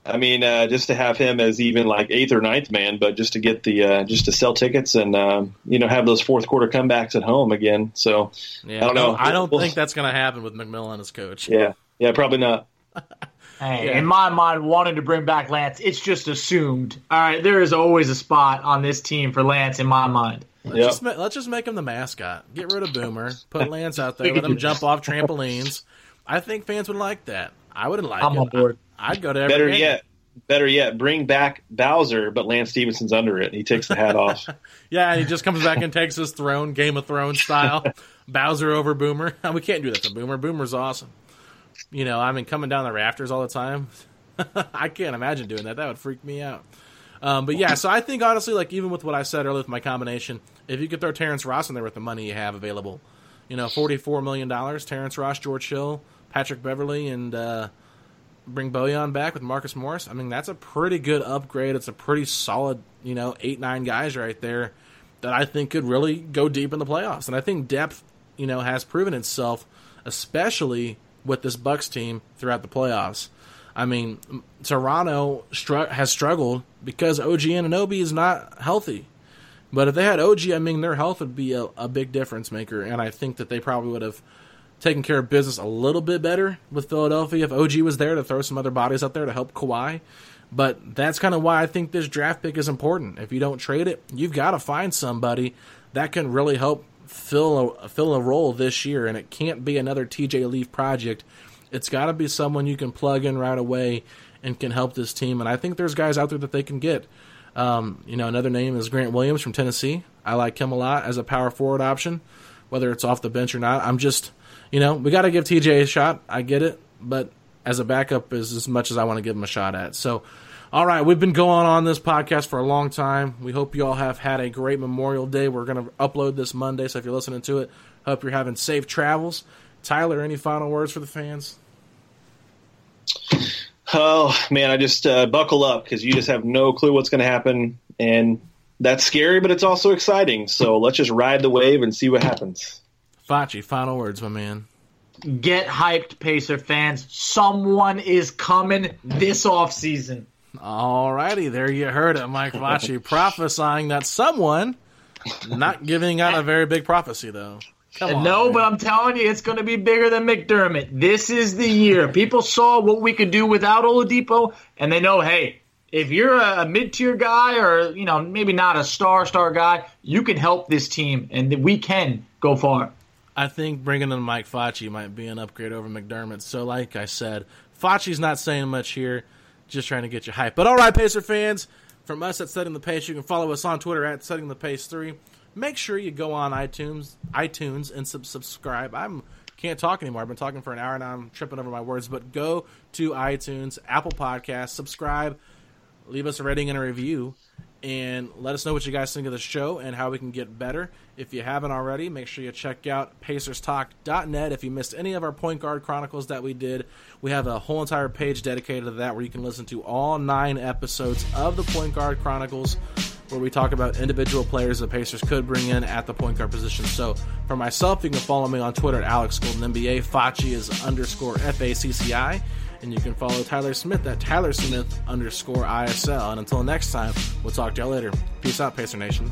I mean, uh, just to have him as even like eighth or ninth man, but just to get the uh, just to sell tickets and uh, you know have those fourth quarter comebacks at home again. So yeah, I don't know. I don't think that's going to happen with McMillan as coach. Yeah, yeah, probably not. Hey, yeah. in my mind, wanting to bring back Lance, it's just assumed. All right, there is always a spot on this team for Lance in my mind. Let's, yep. just, let's just make him the mascot. Get rid of Boomer. Put Lance out there. *laughs* let him jump off trampolines. I think fans would like that. I wouldn't like I'm it. on board. I, would go to every Better game. yet, better yet, bring back Bowser, but Lance Stephenson's under it. He takes the hat off. *laughs* yeah, and he just comes back and takes his throne, Game of Thrones style. *laughs* Bowser over Boomer. we can't do that to Boomer. Boomer's awesome. You know, I mean, coming down the rafters all the time. *laughs* I can't imagine doing that. That would freak me out. Um, but yeah, so I think honestly, like even with what I said earlier with my combination, if you could throw Terrence Ross in there with the money you have available, you know, forty-four million dollars, Terrence Ross, George Hill, Patrick Beverley, and uh, bring Bojan back with Marcus Morris. I mean, that's a pretty good upgrade. It's a pretty solid, you know, eight nine guys right there that I think could really go deep in the playoffs. And I think depth, you know, has proven itself, especially with this Bucks team throughout the playoffs. I mean, Toronto str- has struggled because OG Anunoby is not healthy. But if they had OG, I mean, their health would be a, a, big difference maker, and I think that they probably would have taken care of business a little bit better with Philadelphia if OG was there to throw some other bodies out there to help Kawhi. But that's kind of why I think this draft pick is important. If you don't trade it, you've got to find somebody that can really help fill a, fill a role this year, and it can't be another TJ Leaf project it's got to be someone you can plug in right away and can help this team. And I think there's guys out there that they can get. Um, you know, another name is Grant Williams from Tennessee. I like him a lot as a power forward option. whether it's off the bench or not. I'm just, you know, we got to give TJ a shot. I get it, but as a backup is as much as I want to give him a shot at. So, all right, we've been going on this podcast for a long time. We hope you all have had a great Memorial Day. We're going to upload this Monday, so if you're listening to it, hope you're having safe travels. Tyler, any final words for the fans? Oh man, I just uh, buckle up because you just have no clue what's going to happen, and that's scary, but it's also exciting. So let's just ride the wave and see what happens. Facci, final words, my man. Get hyped, Pacer fans. Someone is coming this off season. Alrighty, there you heard it, Mike Facci *laughs* prophesying that someone, not giving out a very big prophecy though. Come on, no, man. but I'm telling you, it's going to be bigger than McDermott. This is the year. People saw what we could do without Oladipo, and they know, hey, if you're a mid-tier guy or you know maybe not a star star guy, you can help this team, and we can go far. I think bringing in Mike Facci might be an upgrade over McDermott. So, like I said, Facci's not saying much here, just trying to get you hype. But all right, Pacer fans, from us at Setting the Pace, you can follow us on Twitter at Setting the Pace Three make sure you go on iTunes, iTunes, and sub- subscribe. I'm can't talk anymore. I've been talking for an hour now. I'm tripping over my words. But go to iTunes, Apple Podcasts, subscribe, leave us a rating and a review, and let us know what you guys think of the show and how we can get better. If you haven't already, make sure you check out PacersTalk.net. If you missed any of our Point Guard Chronicles that we did, we have a whole entire page dedicated to that where you can listen to all nine episodes of the Point Guard Chronicles where we talk about individual players the Pacers could bring in at the point guard position. So for myself, you can follow me on Twitter at Alex Golden NBA. Facci is underscore F A C C I. And you can follow Tyler Smith at Tyler Smith underscore ISL. And until next time, we'll talk to y'all later. Peace out, Pacer Nation.